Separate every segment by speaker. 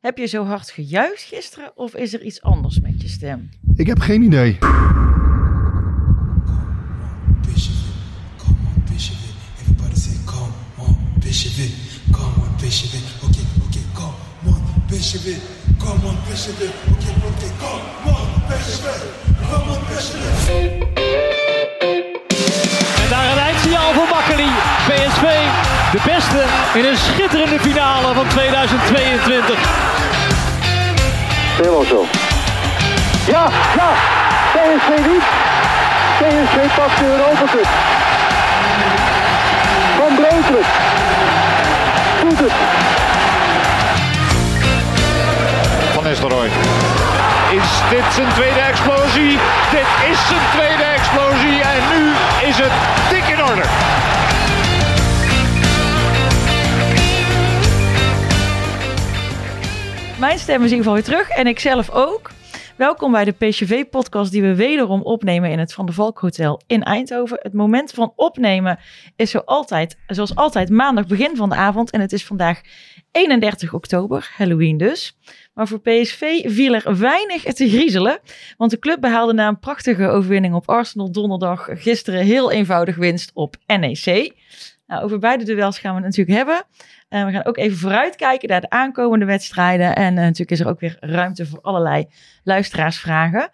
Speaker 1: heb je zo hard gejuicht gisteren of is er iets anders met je stem?
Speaker 2: ik heb geen idee.
Speaker 3: En daar een eindsignaal voor Makkeli. PSV, de beste in een schitterende finale van 2022.
Speaker 4: Helemaal zo. Ja, ja. PSV niet. PSV pakt de Europa Cup. Van Breukelen. Doet het.
Speaker 5: Van Nistelrooy. Is dit zijn tweede explosie? Dit is zijn tweede explosie en nu is het dik in orde.
Speaker 1: Mijn stem is in ieder geval weer terug en ik zelf ook. Welkom bij de PCV-podcast die we wederom opnemen in het Van der Valk Hotel in Eindhoven. Het moment van opnemen is zo altijd, zoals altijd maandag begin van de avond en het is vandaag 31 oktober, Halloween dus. Maar voor PSV viel er weinig te griezelen, want de club behaalde na een prachtige overwinning op Arsenal donderdag gisteren heel eenvoudig winst op NEC. Nou, over beide duels gaan we het natuurlijk hebben. En we gaan ook even vooruitkijken naar de aankomende wedstrijden. En eh, natuurlijk is er ook weer ruimte voor allerlei luisteraarsvragen.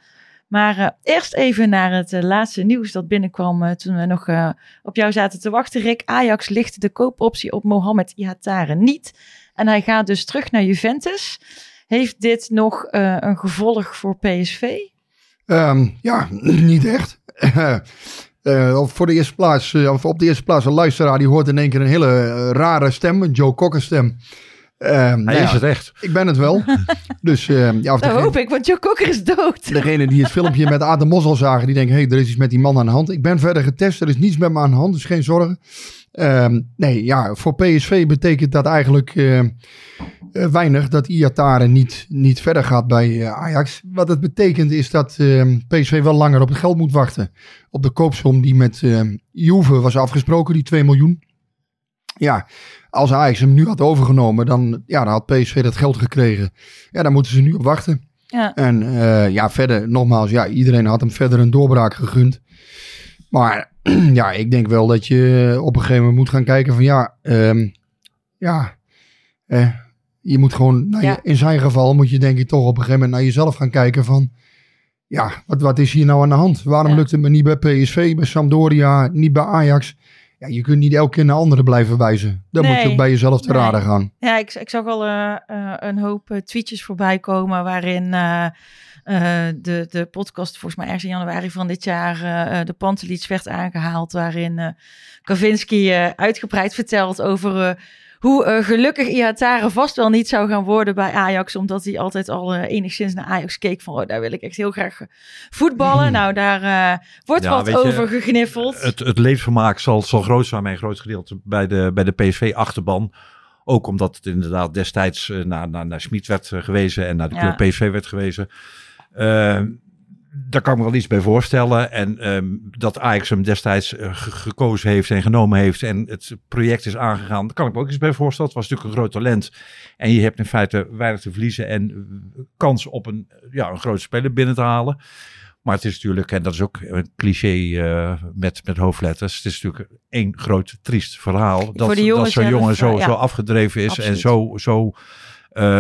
Speaker 1: Maar eh, eerst even naar het eh, laatste nieuws dat binnenkwam eh, toen we nog eh, op jou zaten te wachten, Rick. Ajax lichtte de koopoptie op Mohamed Ihatare niet. En hij gaat dus terug naar Juventus. Heeft dit nog eh, een gevolg voor PSV?
Speaker 2: Ehm, ja, niet echt. Eh, op voor de eerste plaats, eh, of op de eerste plaats een luisteraar die hoort in één keer een hele eh, rare stem, een Joe Cocker stem. Ehm, nou
Speaker 6: Hij
Speaker 2: ja,
Speaker 6: is het echt.
Speaker 2: Ik ben het wel. dus ehm, ja, of
Speaker 1: Dat
Speaker 2: degene,
Speaker 1: hoop ik, want Joe Cocker is dood.
Speaker 2: degene die het filmpje met Aad de Mos al zagen, die denken, hé, hey, er is iets met die man aan de hand. Ik ben verder getest, er is niets met me aan de hand, dus geen zorgen. Ehm, nee, ja, voor PSV betekent dat eigenlijk eh, eh, weinig dat Iatare niet, niet verder gaat bij eh, Ajax. Wat het betekent is dat ehm, PSV wel langer op het geld moet wachten. Op de koopsom die met ehm Juve was afgesproken, die 2 miljoen. Ja, als Ajax hem nu had overgenomen, dan, ja, dan had PSV dat geld gekregen. Ja, daar moeten ze nu op wachten.
Speaker 1: Ja.
Speaker 2: En ja, verder, nogmaals, ja, iedereen had hem verder een doorbraak gegund. Maar ja, ik denk wel dat je op een gegeven moment moet gaan kijken van ja, ehm, ja, eh, je moet gewoon,
Speaker 1: Ja.
Speaker 2: je, in zijn geval moet je denk ik toch op een gegeven moment naar jezelf gaan kijken van ja, wat, wat is hier nou aan de hand? Waarom
Speaker 1: Ja.
Speaker 2: lukt het me niet bij PSV, bij Sampdoria, niet bij Ajax? Ja, je kunt niet elke keer naar anderen blijven wijzen. Dan moet je ook bij jezelf te
Speaker 1: Nee.
Speaker 2: raden gaan.
Speaker 1: Ja, ik, ik zag al eh, eh, een hoop eh, tweetjes voorbij komen waarin de, de podcast volgens mij ergens in januari van dit jaar eh, eh, de Pantelich werd aangehaald. Waarin eh Kavinski eh, uitgebreid vertelt over eh, hoe eh, gelukkig Ihatare vast wel niet zou gaan worden bij Ajax. Omdat hij altijd al eh, enigszins naar Ajax keek van oh, daar wil ik echt heel graag eh, voetballen. Nou, daar eh, wordt
Speaker 6: Ja,
Speaker 1: wat
Speaker 6: je,
Speaker 1: over gegniffeld.
Speaker 6: Het, het levensvermaak zal, zal groot zijn bij een groot gedeelte bij de, bij de PSV-achterban. Ook omdat het inderdaad destijds eh, naar, naar, naar Smit werd eh, gewezen en naar de
Speaker 1: Ja.
Speaker 6: PSV werd gewezen. Eh, daar kan ik me wel iets bij voorstellen. En ehm, dat Ajax hem destijds eh, ge- gekozen heeft en genomen heeft en het project is aangegaan, daar kan ik me ook iets bij voorstellen. Het was natuurlijk een groot talent. En je hebt in feite weinig te verliezen en eh, kans op een, ja, een grote speler binnen te halen. Maar het is natuurlijk, en dat is ook een cliché eh, met, met hoofdletters. Het is natuurlijk één groot triest verhaal. Dat, dat zo'n jongen zo,
Speaker 1: ja.
Speaker 6: zo afgedreven is
Speaker 1: Absoluut.
Speaker 6: en zo, zo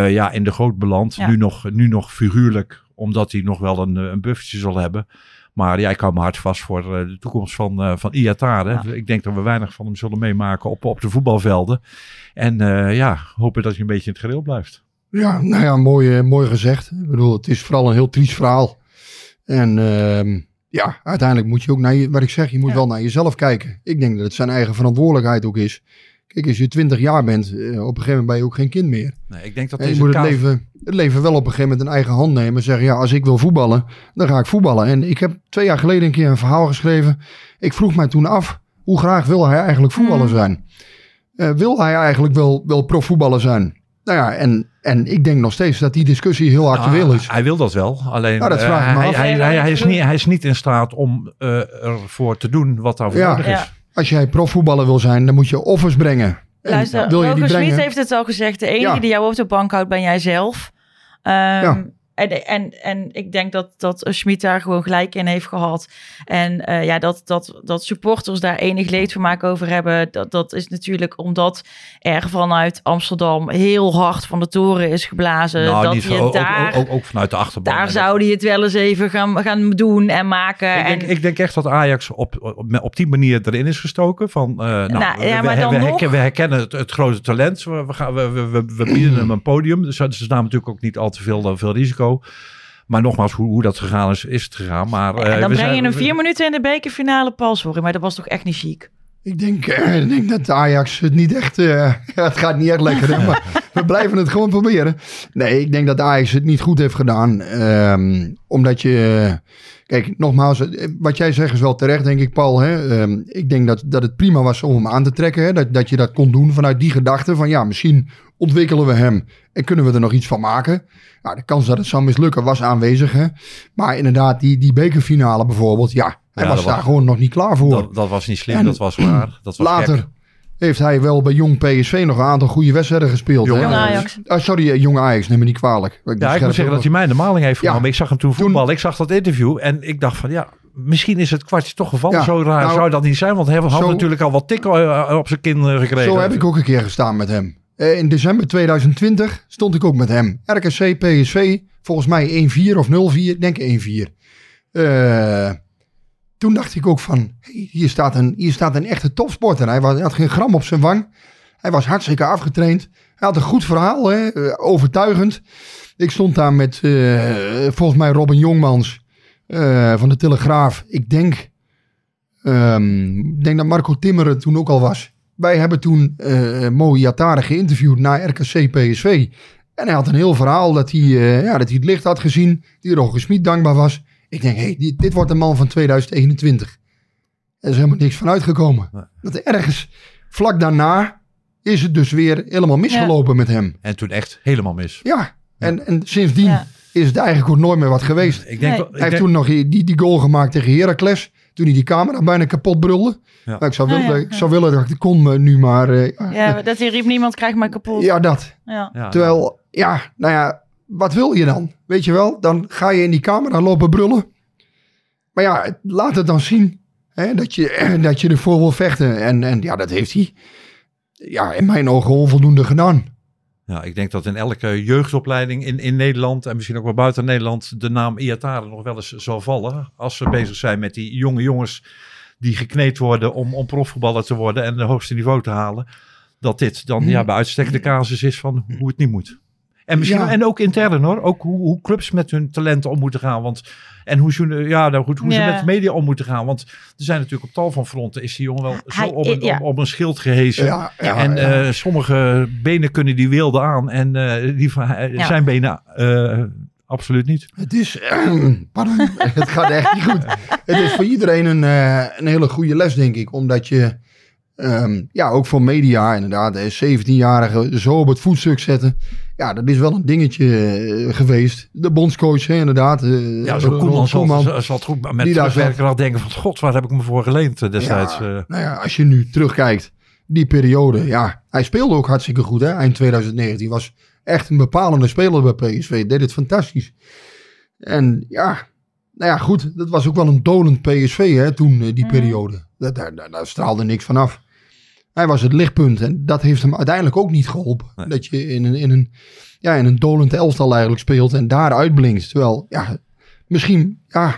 Speaker 6: ja, in de goot belandt.
Speaker 1: Ja.
Speaker 6: Nu, nog, nu nog figuurlijk, omdat hij nog wel een, eh, een buffertje zal hebben. Maar ja, ik hou me hard vast voor eh, de toekomst van, eh van Iatare.
Speaker 1: Ja.
Speaker 6: Ik denk dat we weinig van hem zullen meemaken op, op de voetbalvelden. En eh, ja, hopen dat hij een beetje in het gereel blijft.
Speaker 2: Ja, nou ja, mooi, mooi gezegd. Ik bedoel, het is vooral een heel triest verhaal. En ehm, ja, uiteindelijk moet je ook naar je, wat ik zeg, je moet
Speaker 1: Ja.
Speaker 2: wel naar jezelf kijken. Ik denk dat het zijn eigen verantwoordelijkheid ook is. Kijk, als je 20 jaar bent, eh, op een gegeven moment ben je ook geen kind meer.
Speaker 6: Nee, ik denk dat
Speaker 2: En je
Speaker 6: deze
Speaker 2: moet het leven, het leven wel op een gegeven moment in eigen hand nemen. En zeggen, ja, als ik wil voetballen, dan ga ik voetballen. En ik heb twee jaar geleden een keer een verhaal geschreven. Ik vroeg mij toen af, hoe graag wil hij eigenlijk voetballer
Speaker 1: Mhm.
Speaker 2: zijn? Eh, wil hij eigenlijk wel, wel profvoetballer zijn? Nou ja, en, en ik denk nog steeds dat die discussie heel actueel
Speaker 6: Nou,
Speaker 2: is.
Speaker 6: Hij wil dat wel, alleen
Speaker 2: Nou, dat vraag
Speaker 6: eh, hij,
Speaker 2: af.
Speaker 6: hij, hij, hij is niet, hij is niet in staat om eh, ervoor te doen wat daarvoor
Speaker 2: Ja.
Speaker 6: nodig is.
Speaker 1: Ja.
Speaker 2: Als jij profvoetballer wil zijn, dan moet je offers brengen. En
Speaker 1: Luister, Roger Smit heeft het al gezegd. De enige
Speaker 2: Ja.
Speaker 1: die jou op de bank houdt, ben jij zelf. Ehm,
Speaker 2: Ja.
Speaker 1: En, en, en ik denk dat, dat Schmid daar gewoon gelijk in heeft gehad. En eh, ja, dat, dat, dat supporters daar enig leedvermaak over hebben, dat, dat is natuurlijk omdat er vanuit Amsterdam heel hard van de toren is geblazen.
Speaker 6: Nou,
Speaker 1: dat
Speaker 6: niet
Speaker 1: je
Speaker 6: zo, ook,
Speaker 1: daar,
Speaker 6: ook, ook, ook vanuit de achterban.
Speaker 1: daar
Speaker 6: En
Speaker 1: zou hij het wel eens even gaan, gaan doen en maken.
Speaker 6: Ik denk,
Speaker 1: en,
Speaker 6: ik denk echt dat Ajax op, op, op die manier erin is gestoken. Van, eh, nou,
Speaker 1: Nou,
Speaker 6: we,
Speaker 1: ja,
Speaker 6: we-
Speaker 1: maar
Speaker 6: we,
Speaker 1: dan
Speaker 6: we
Speaker 1: nog-
Speaker 6: herken- we herkennen het, het grote talent. We, we, gaan, we, we, we, we bieden hem een podium. Dus ze namen natuurlijk ook niet al te veel, veel risico. Maar nogmaals, hoe, hoe dat gegaan is, is het gegaan. Maar, eh,
Speaker 1: en dan
Speaker 6: we
Speaker 1: breng je
Speaker 6: zijn-
Speaker 1: hem
Speaker 6: we-
Speaker 1: vier minuten in de bekerfinale pas, sorry, maar dat was toch echt niet chic?
Speaker 2: Ik denk, eh, ik denk dat Ajax het niet echt... eh, het gaat niet echt lekker, hè, maar we blijven het gewoon proberen. Nee, ik denk dat Ajax het niet goed heeft gedaan. ehm, omdat je... eh, Kijk, nogmaals, eh, wat jij zegt is wel terecht, denk ik, Paul. Hè? Ehm, ik denk dat, dat het prima was om hem aan te trekken. Hè? Dat, dat je dat kon doen vanuit die gedachte van... ja, misschien ontwikkelen we hem en kunnen we er nog iets van maken. Nou, de kans dat het zou mislukken was aanwezig. Hè? Maar inderdaad, die, die bekerfinale bijvoorbeeld... ja, hij
Speaker 6: Ja,
Speaker 2: was daar gewoon nog niet klaar voor.
Speaker 6: dat, dat was niet slim,
Speaker 2: En
Speaker 6: dat was waar. Dat was
Speaker 2: Later
Speaker 6: gek.
Speaker 2: Heeft hij wel bij Jong PSV nog een aantal goede wedstrijden gespeeld.
Speaker 6: Jong
Speaker 2: hè?
Speaker 1: Ajax.
Speaker 2: Ah, sorry, eh, Jong Ajax, neem me niet kwalijk.
Speaker 6: Ja, ik moet zeggen dat hij mij de maling heeft
Speaker 2: Ja.
Speaker 6: genomen. Ik zag hem toen
Speaker 2: Toen-
Speaker 6: voetballen. Ik zag dat interview en ik dacht van ja, misschien is het kwartje toch gevallen.
Speaker 2: Ja,
Speaker 6: Zo raar
Speaker 2: nou,
Speaker 6: zou dat niet zijn, want hij had
Speaker 2: zo-
Speaker 6: natuurlijk al wat tikken eh, op zijn kin eh, gekregen.
Speaker 2: Zo heb ik ook een keer gestaan met hem. Eh, in december 2020 stond ik ook met hem. RKC, PSV, volgens mij 1-4 of 0-4, ik denk 1-4. Eh, toen dacht ik ook van, hier, staat een, hier staat een echte topsporter. Hij, had geen gram op zijn wang. Hij was hartstikke afgetraind. Hij had een goed verhaal, hè, eh, overtuigend. Ik stond daar met eh, volgens mij Robin Jongmans eh, van de Telegraaf. Ik denk, ehm, ik denk dat Marco Timmer het toen ook al was. Wij hebben toen eh Mo Iatare geïnterviewd naar RKC PSV. En hij had een heel verhaal dat hij, ja, dat hij het licht had gezien. Die Roger Smit dankbaar was. Ik denk, hey, dit, dit wordt een man van 2021. Er is helemaal niks van uitgekomen.
Speaker 6: Nee.
Speaker 2: Dat ergens vlak daarna is het dus weer helemaal misgelopen met hem.
Speaker 6: En toen echt helemaal mis.
Speaker 2: Ja, en, en sindsdien
Speaker 1: Ja.
Speaker 2: is het eigenlijk ook nooit meer wat geweest.
Speaker 6: Ik denk,
Speaker 1: Nee.
Speaker 6: wel- ik
Speaker 2: Hij heeft
Speaker 6: denk-
Speaker 2: toen nog die, die goal gemaakt tegen Heracles. Toen hij die camera bijna kapot brulde.
Speaker 6: Ja.
Speaker 2: Nou, ik, zou
Speaker 1: Oh,
Speaker 2: willen,
Speaker 1: ja,
Speaker 2: ik zou willen dat ik kon nu, maar... eh, ja,
Speaker 1: dat hij riep, niemand krijgt mij kapot.
Speaker 2: ja, dat.
Speaker 1: Ja.
Speaker 6: ja,
Speaker 2: Terwijl, ja, nou ja, wat wil je dan? Weet je wel, dan ga je in die camera lopen brullen. Maar ja, het- laat het dan zien hè, dat, je, dat je ervoor wil vechten. En, en ja, dat heeft hij ja, in mijn ogen onvoldoende gedaan.
Speaker 6: Ja, ik denk dat in elke jeugdopleiding in, in Nederland en misschien ook wel buiten Nederland de naam Iatare nog wel eens zal vallen. Als ze bezig zijn met die jonge jongens die gekneed worden om, om profvoetballer te worden en de hoogste niveau te halen. Dat dit dan ja, bij uitstek de casus is van hoe het niet moet. En, misschien,
Speaker 2: Ja.
Speaker 6: en ook intern hoor. Ook hoe, hoe clubs met hun talenten om moeten gaan. Want, en hoe, ja, nou goed, hoe ze
Speaker 1: Ja.
Speaker 6: met de media om moeten gaan. Want er zijn natuurlijk op tal van fronten is die jongen wel zo op een,
Speaker 1: ja.
Speaker 6: op, op een schild gehezen.
Speaker 2: Ja, ja,
Speaker 6: en
Speaker 2: ja.
Speaker 6: eh, sommige benen kunnen die wilde aan en eh, die van eh,
Speaker 1: Ja.
Speaker 6: zijn benen eh, absoluut niet.
Speaker 2: Het is, pardon, het gaat echt niet goed. Het is voor iedereen een, eh, een hele goede les, denk ik. Omdat je, ehm, ja, ook voor media inderdaad, een 17-jarige zo op het voetstuk zetten. Ja, dat is wel een dingetje eh, geweest. De bondscoach, hè, inderdaad. eh,
Speaker 6: Ja, zo'n Koeman zal,
Speaker 2: Koeman.
Speaker 6: zal, zal het goed met
Speaker 2: Die daar
Speaker 6: terugwerken al denken van god, waar heb ik me voor geleend eh, destijds.
Speaker 2: Ja,
Speaker 6: eh.
Speaker 2: nou ja, als je nu terugkijkt, die periode, ja, hij speelde ook hartstikke goed, hè, eind 2019. Was echt een bepalende speler bij PSV, deed het fantastisch. En ja, nou ja, goed, dat was ook wel een dolend PSV hè, toen, die
Speaker 1: Mm.
Speaker 2: periode. Dat, daar, daar, daar straalde niks vanaf. Hij was het lichtpunt en dat heeft hem uiteindelijk ook niet geholpen.
Speaker 6: Nee.
Speaker 2: Dat je in een, in, een, ja, in een dolend elftal eigenlijk speelt en daar uitblinkt. Terwijl, ja, misschien, ja,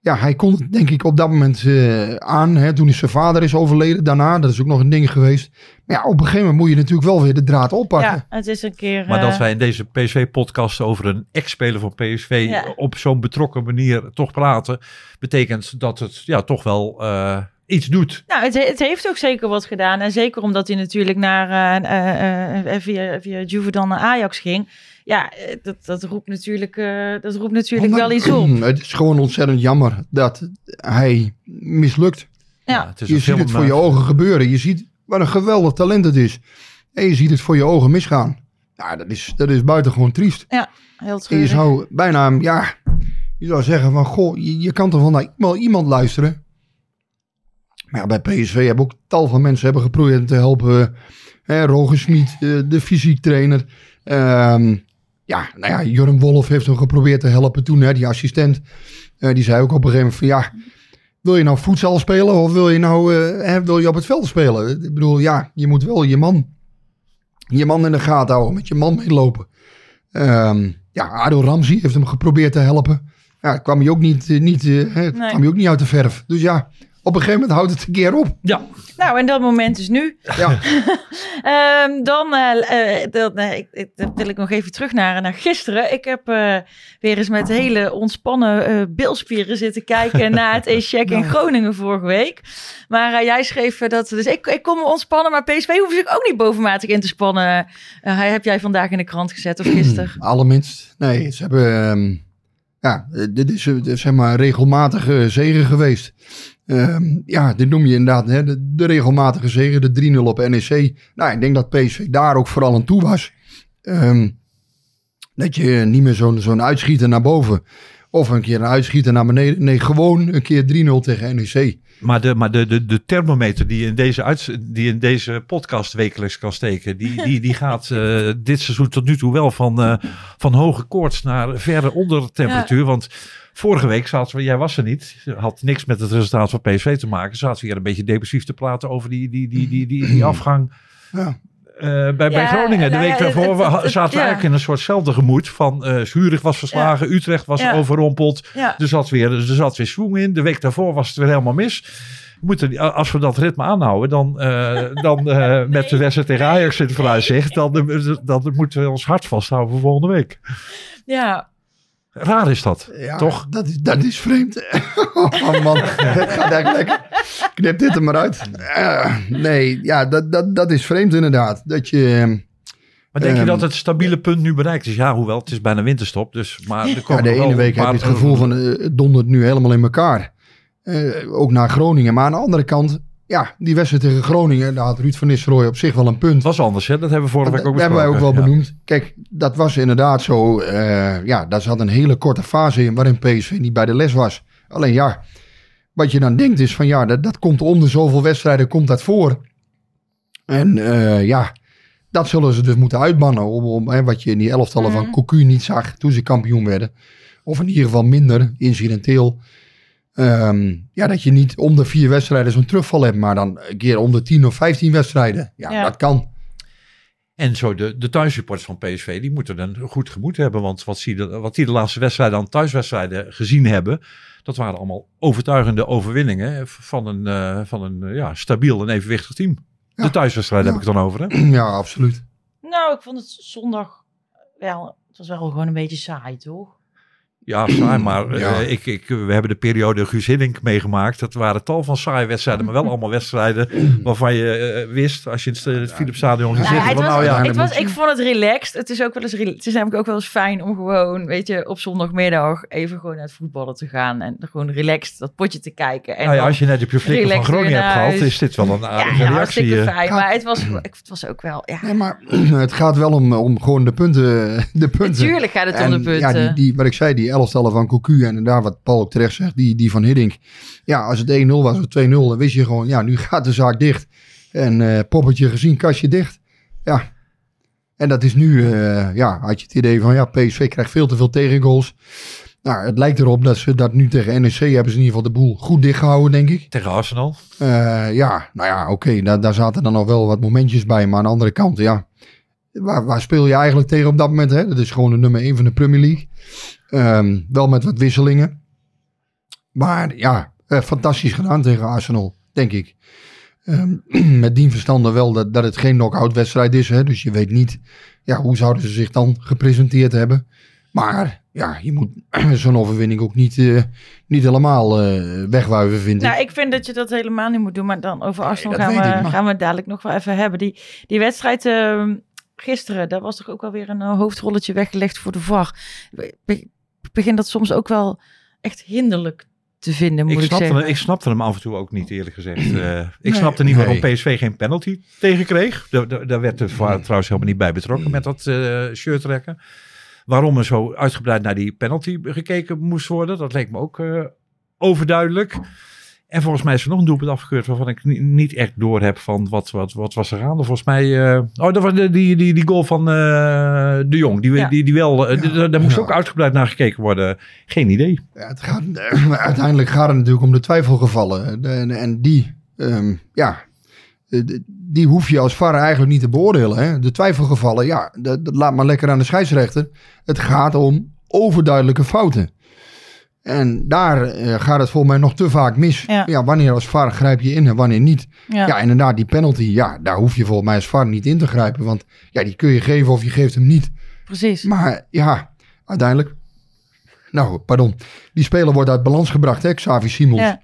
Speaker 2: ja, hij kon het denk ik op dat moment eh, aan. Hè, toen is zijn vader is overleden daarna. Dat is ook nog een ding geweest. Maar ja, op een gegeven moment moet je natuurlijk wel weer de draad oppakken.
Speaker 1: Ja, het is een keer...
Speaker 6: Maar
Speaker 1: eh,
Speaker 6: dat wij in deze PSV-podcast over een ex-speler van PSV
Speaker 1: Ja.
Speaker 6: op zo'n betrokken manier toch praten, betekent dat het ja, toch wel eh, iets doet.
Speaker 1: Nou, het, het heeft ook zeker wat gedaan. En zeker omdat hij natuurlijk naar, eh, eh, eh, via, via Juve dan naar Ajax ging. Ja, dat, dat roept natuurlijk, eh, dat roept natuurlijk wel iets op.
Speaker 2: Het is gewoon ontzettend jammer dat hij mislukt.
Speaker 1: Ja.
Speaker 6: het is
Speaker 2: je
Speaker 6: een
Speaker 2: ziet het voor je ogen gebeuren. Je ziet wat een geweldig talent het is. En je ziet het voor je ogen misgaan. Ja, dat is, dat is buitengewoon triest.
Speaker 1: Heel
Speaker 2: En je zou bijna, ja, je zou zeggen van, goh, je, je kan toch wel naar iemand, iemand luisteren. Maar ja, bij PSV hebben ook tal van mensen hebben geprobeerd te helpen. Hè, Roger Smit, de, de fysiek trainer. Ehm, ja, nou ja, Jurgen Wolf heeft hem geprobeerd te helpen toen, hè, die assistent. Eh, die zei ook op een gegeven moment van, ja, wil je nou voedsel spelen of wil je nou eh, hè, wil je op het veld spelen? Ik bedoel, ja, je moet wel je man, je man in de gaten houden, met je man meelopen. Ehm ja, Ado Ramsey heeft hem geprobeerd te helpen. Ja, kwam hij ook niet, eh, niet, eh, hè,
Speaker 1: Nee.
Speaker 2: kwam hij ook niet uit de verf. Dus ja, op een gegeven moment houdt het een keer op.
Speaker 6: Ja,
Speaker 1: Nou, en dat moment is nu.
Speaker 2: Ja,
Speaker 1: Ehm, dan eh, eh, dan, eh, ik, ik- dan wil ik nog even terug naar, naar gisteren. Ik heb eh, weer eens met hele ontspannen eh beeldspieren zitten kijken naar het Echec in Groningen vorige week. Maar jij schreef dat, dus ik, ik kon me ontspannen, maar PSV hoef zich ook niet bovenmatig in te spannen. Heb jij vandaag in de krant gezet of gisteren?
Speaker 2: allerminst. Nee, ze hebben, ehm, ja, dit is, zeg maar regelmatige zegen geweest. Ehm, ja, dit noem je inderdaad hè, de, regelmatige zegen, de 3-0 op NEC. Nou, ik denk dat PSV daar ook vooral aan toe was. Ehm, dat je niet meer zo'n zo'n uitschieter naar boven of een keer een uitschieter naar beneden. Nee, gewoon een keer 3-0 tegen NEC.
Speaker 6: maar, de, maar de, de, de thermometer die je in deze, uits- die in deze podcast wekelijks kan steken, die, die, die gaat eh, dit seizoen tot nu toe wel van, eh, van hoge koorts naar verre onder temperatuur. Want vorige week zaten we, jij was er niet, had niks met het resultaat van PSV te maken, zaten we hier een beetje depressief te praten over die, die, die, die, die, die afgang.
Speaker 2: Ja.
Speaker 6: Eh, bij, bij Groningen. De
Speaker 1: nou
Speaker 6: week daarvoor
Speaker 1: het-
Speaker 6: we
Speaker 1: het-
Speaker 6: ha-
Speaker 1: het-
Speaker 6: zaten we eigenlijk in een soortzelfde gemoed. Van eh Zurich was verslagen, Utrecht was overrompeld. Er zat weer, er zat weer swoon in. De week daarvoor was het weer helemaal mis. Moeten, als we dat ritme aanhouden, dan, eh, dan met de wedstrijd tegen Ajax in het vooruitzicht, dan, dan, dan moeten we ons hart vasthouden voor volgende week.
Speaker 1: Ja,
Speaker 6: Raar is dat,
Speaker 2: Ja,
Speaker 6: toch?
Speaker 2: Dat is, dat is vreemd. oh man, het gaat echt lekker. Knip dit er maar uit. Eh, nee, ja, dat, dat, dat is vreemd inderdaad. Dat je...
Speaker 6: Maar denk je
Speaker 2: Ehm,
Speaker 6: dat het stabiele punt nu bereikt is? Ja, hoewel, het is bijna winterstop. Dus, maar er
Speaker 2: Ja, de ene week heb je het gevoel van eh, het dondert nu helemaal in elkaar. Eh, ook naar Groningen. Maar aan de andere kant, ja, die wedstrijd tegen Groningen, daar had Ruud van Nistelrooy op zich wel een punt.
Speaker 6: Was anders, hè? Dat hebben we vorige
Speaker 2: Dat,
Speaker 6: week ook
Speaker 2: dat hebben wij ook wel
Speaker 6: besproken. Ja.
Speaker 2: benoemd. Kijk, dat was inderdaad zo. eh, ja, daar zat een hele korte fase in waarin PSV niet bij de les was. Alleen ja, wat je dan denkt is van ja, dat, dat komt om de zoveel wedstrijden, komt dat voor. En eh, ja, dat zullen ze dus moeten uitbannen. Om, om, hè, wat je in die elftallen van Cocu niet zag toen ze kampioen werden. Of in ieder geval minder, incidenteel. Ehm, ja, dat je niet om de vier wedstrijden zo'n terugval hebt, maar dan een keer om de tien of vijftien wedstrijden. Ja,
Speaker 1: Ja.
Speaker 2: dat kan.
Speaker 6: En zo de, de thuissupporters van PSV, die moeten een goed gemoed hebben. Want wat, zie wat die de laatste wedstrijden aan thuiswedstrijden gezien hebben, dat waren allemaal overtuigende overwinningen van een, eh, van een ja, stabiel en evenwichtig team.
Speaker 2: Ja.
Speaker 6: De thuiswedstrijden
Speaker 2: Ja.
Speaker 6: heb ik het dan over. Hè?
Speaker 2: Ja, absoluut.
Speaker 1: nou, ik vond het zondag wel, het was wel gewoon een beetje saai, toch?
Speaker 6: Ja, saai, maar eh, ik, ik, we hebben de periode Guus Hiddink meegemaakt. Dat waren tal van saaie wedstrijden, maar wel allemaal wedstrijden waarvan je eh, wist, als je in het, Philips Stadion ging
Speaker 1: Nou,
Speaker 6: zitten, van nou ja,
Speaker 1: het was, ik vond het relaxed. Het is ook wel eens, het is namelijk ook wel eens fijn om gewoon, weet je, op zondagmiddag even gewoon naar het voetballen te gaan en gewoon relaxed dat potje te kijken. En
Speaker 6: nou ja, als je net op je flikker van Groningen hebt gehad, is dit wel een
Speaker 1: ja,
Speaker 6: aardige
Speaker 1: ja,
Speaker 6: reactie.
Speaker 1: hartstikke
Speaker 6: eh.
Speaker 1: fijn. Maar het was, het was ook wel, ja.
Speaker 2: Nee, maar het gaat wel om, om gewoon de punten. De punten.
Speaker 1: Natuurlijk gaat het om de punten.
Speaker 2: Ja, die, die, wat ik zei, die elftallen van Cocu en daar wat Paul ook terecht zegt, die, die van Hiddink. Ja, als het 1-0 was of 2-0, dan wist je gewoon, ja, nu gaat de zaak dicht. En eh, poppetje gezien, kastje dicht. Ja. En dat is nu, eh, ja, had je het idee van, ja, PSV krijgt veel te veel tegengoals. Nou, het lijkt erop dat ze dat nu tegen NEC hebben ze in ieder geval de boel goed dichtgehouden, denk ik.
Speaker 6: Tegen Arsenal.
Speaker 2: Eh, ja, nou ja, oké, daar, daar zaten dan nog wel wat momentjes bij. Maar aan de andere kant, ja, waar, waar speel je eigenlijk tegen op dat moment? Hè? Dat is gewoon de nummer 1 van de Premier League. Ehm, wel met wat wisselingen. Maar ja, eh, fantastisch gedaan tegen Arsenal, denk ik. Ehm, met die verstande wel dat, dat het geen knock-out wedstrijd is. Hè? Dus je weet niet, ja, hoe zouden ze zich dan gepresenteerd hebben. Maar ja, je moet zo'n overwinning ook niet, eh, niet helemaal eh, wegwuiven, vind ik.
Speaker 1: Nou, ik vind dat je dat helemaal niet moet doen. Maar dan over Arsenal gaan, we,
Speaker 2: ik, maar-
Speaker 1: gaan we het dadelijk nog wel even hebben. Die, die wedstrijd ehm, gisteren, daar was toch ook wel weer een eh, hoofdrolletje weggelegd voor de VAR. Ik be- ik begin dat soms ook wel echt hinderlijk te vinden, moet
Speaker 6: Ik
Speaker 1: ik,
Speaker 6: snapte,
Speaker 1: zeggen.
Speaker 6: hem, ik snapte hem af en toe ook niet, eerlijk gezegd. Eh, ik
Speaker 2: Nee.
Speaker 6: snapte niet waarom. PSV geen penalty tegenkreeg. Daar, daar, daar werd de VAR trouwens helemaal niet bij betrokken met dat eh shirt trekken. Waarom er zo uitgebreid naar die penalty gekeken moest worden, dat leek me ook eh, overduidelijk. En volgens mij is er nog een doelpunt afgekeurd waarvan ik ni- niet echt door heb van wat, wat, wat was er gaande. Volgens mij, eh, oh dat was de, die, die, die goal van eh, De Jong, die,
Speaker 1: Ja.
Speaker 6: die, die wel, eh,
Speaker 2: Ja.
Speaker 6: daar- moest
Speaker 2: Ja.
Speaker 6: ook uitgebreid naar gekeken worden. Geen idee.
Speaker 2: Ja, het gaat, uiteindelijk gaat het natuurlijk om de twijfelgevallen. En, en die, ehm, ja, de- die hoef je als VAR eigenlijk niet te beoordelen. Hè? De twijfelgevallen, ja, dat, dat laat maar lekker aan de scheidsrechter. Het gaat om overduidelijke fouten. En daar eh, gaat het volgens mij nog te vaak mis.
Speaker 1: Ja.
Speaker 2: wanneer als VAR grijp je in en wanneer niet.
Speaker 1: Ja.
Speaker 2: Ja, inderdaad, die penalty, ja, daar hoef je volgens mij als VAR niet in te grijpen. Want ja, die kun je geven of je geeft hem niet.
Speaker 1: Precies.
Speaker 2: Maar ja, uiteindelijk. Nou, pardon. Die speler wordt uit balans gebracht, hè, Xavi Simons. Ja.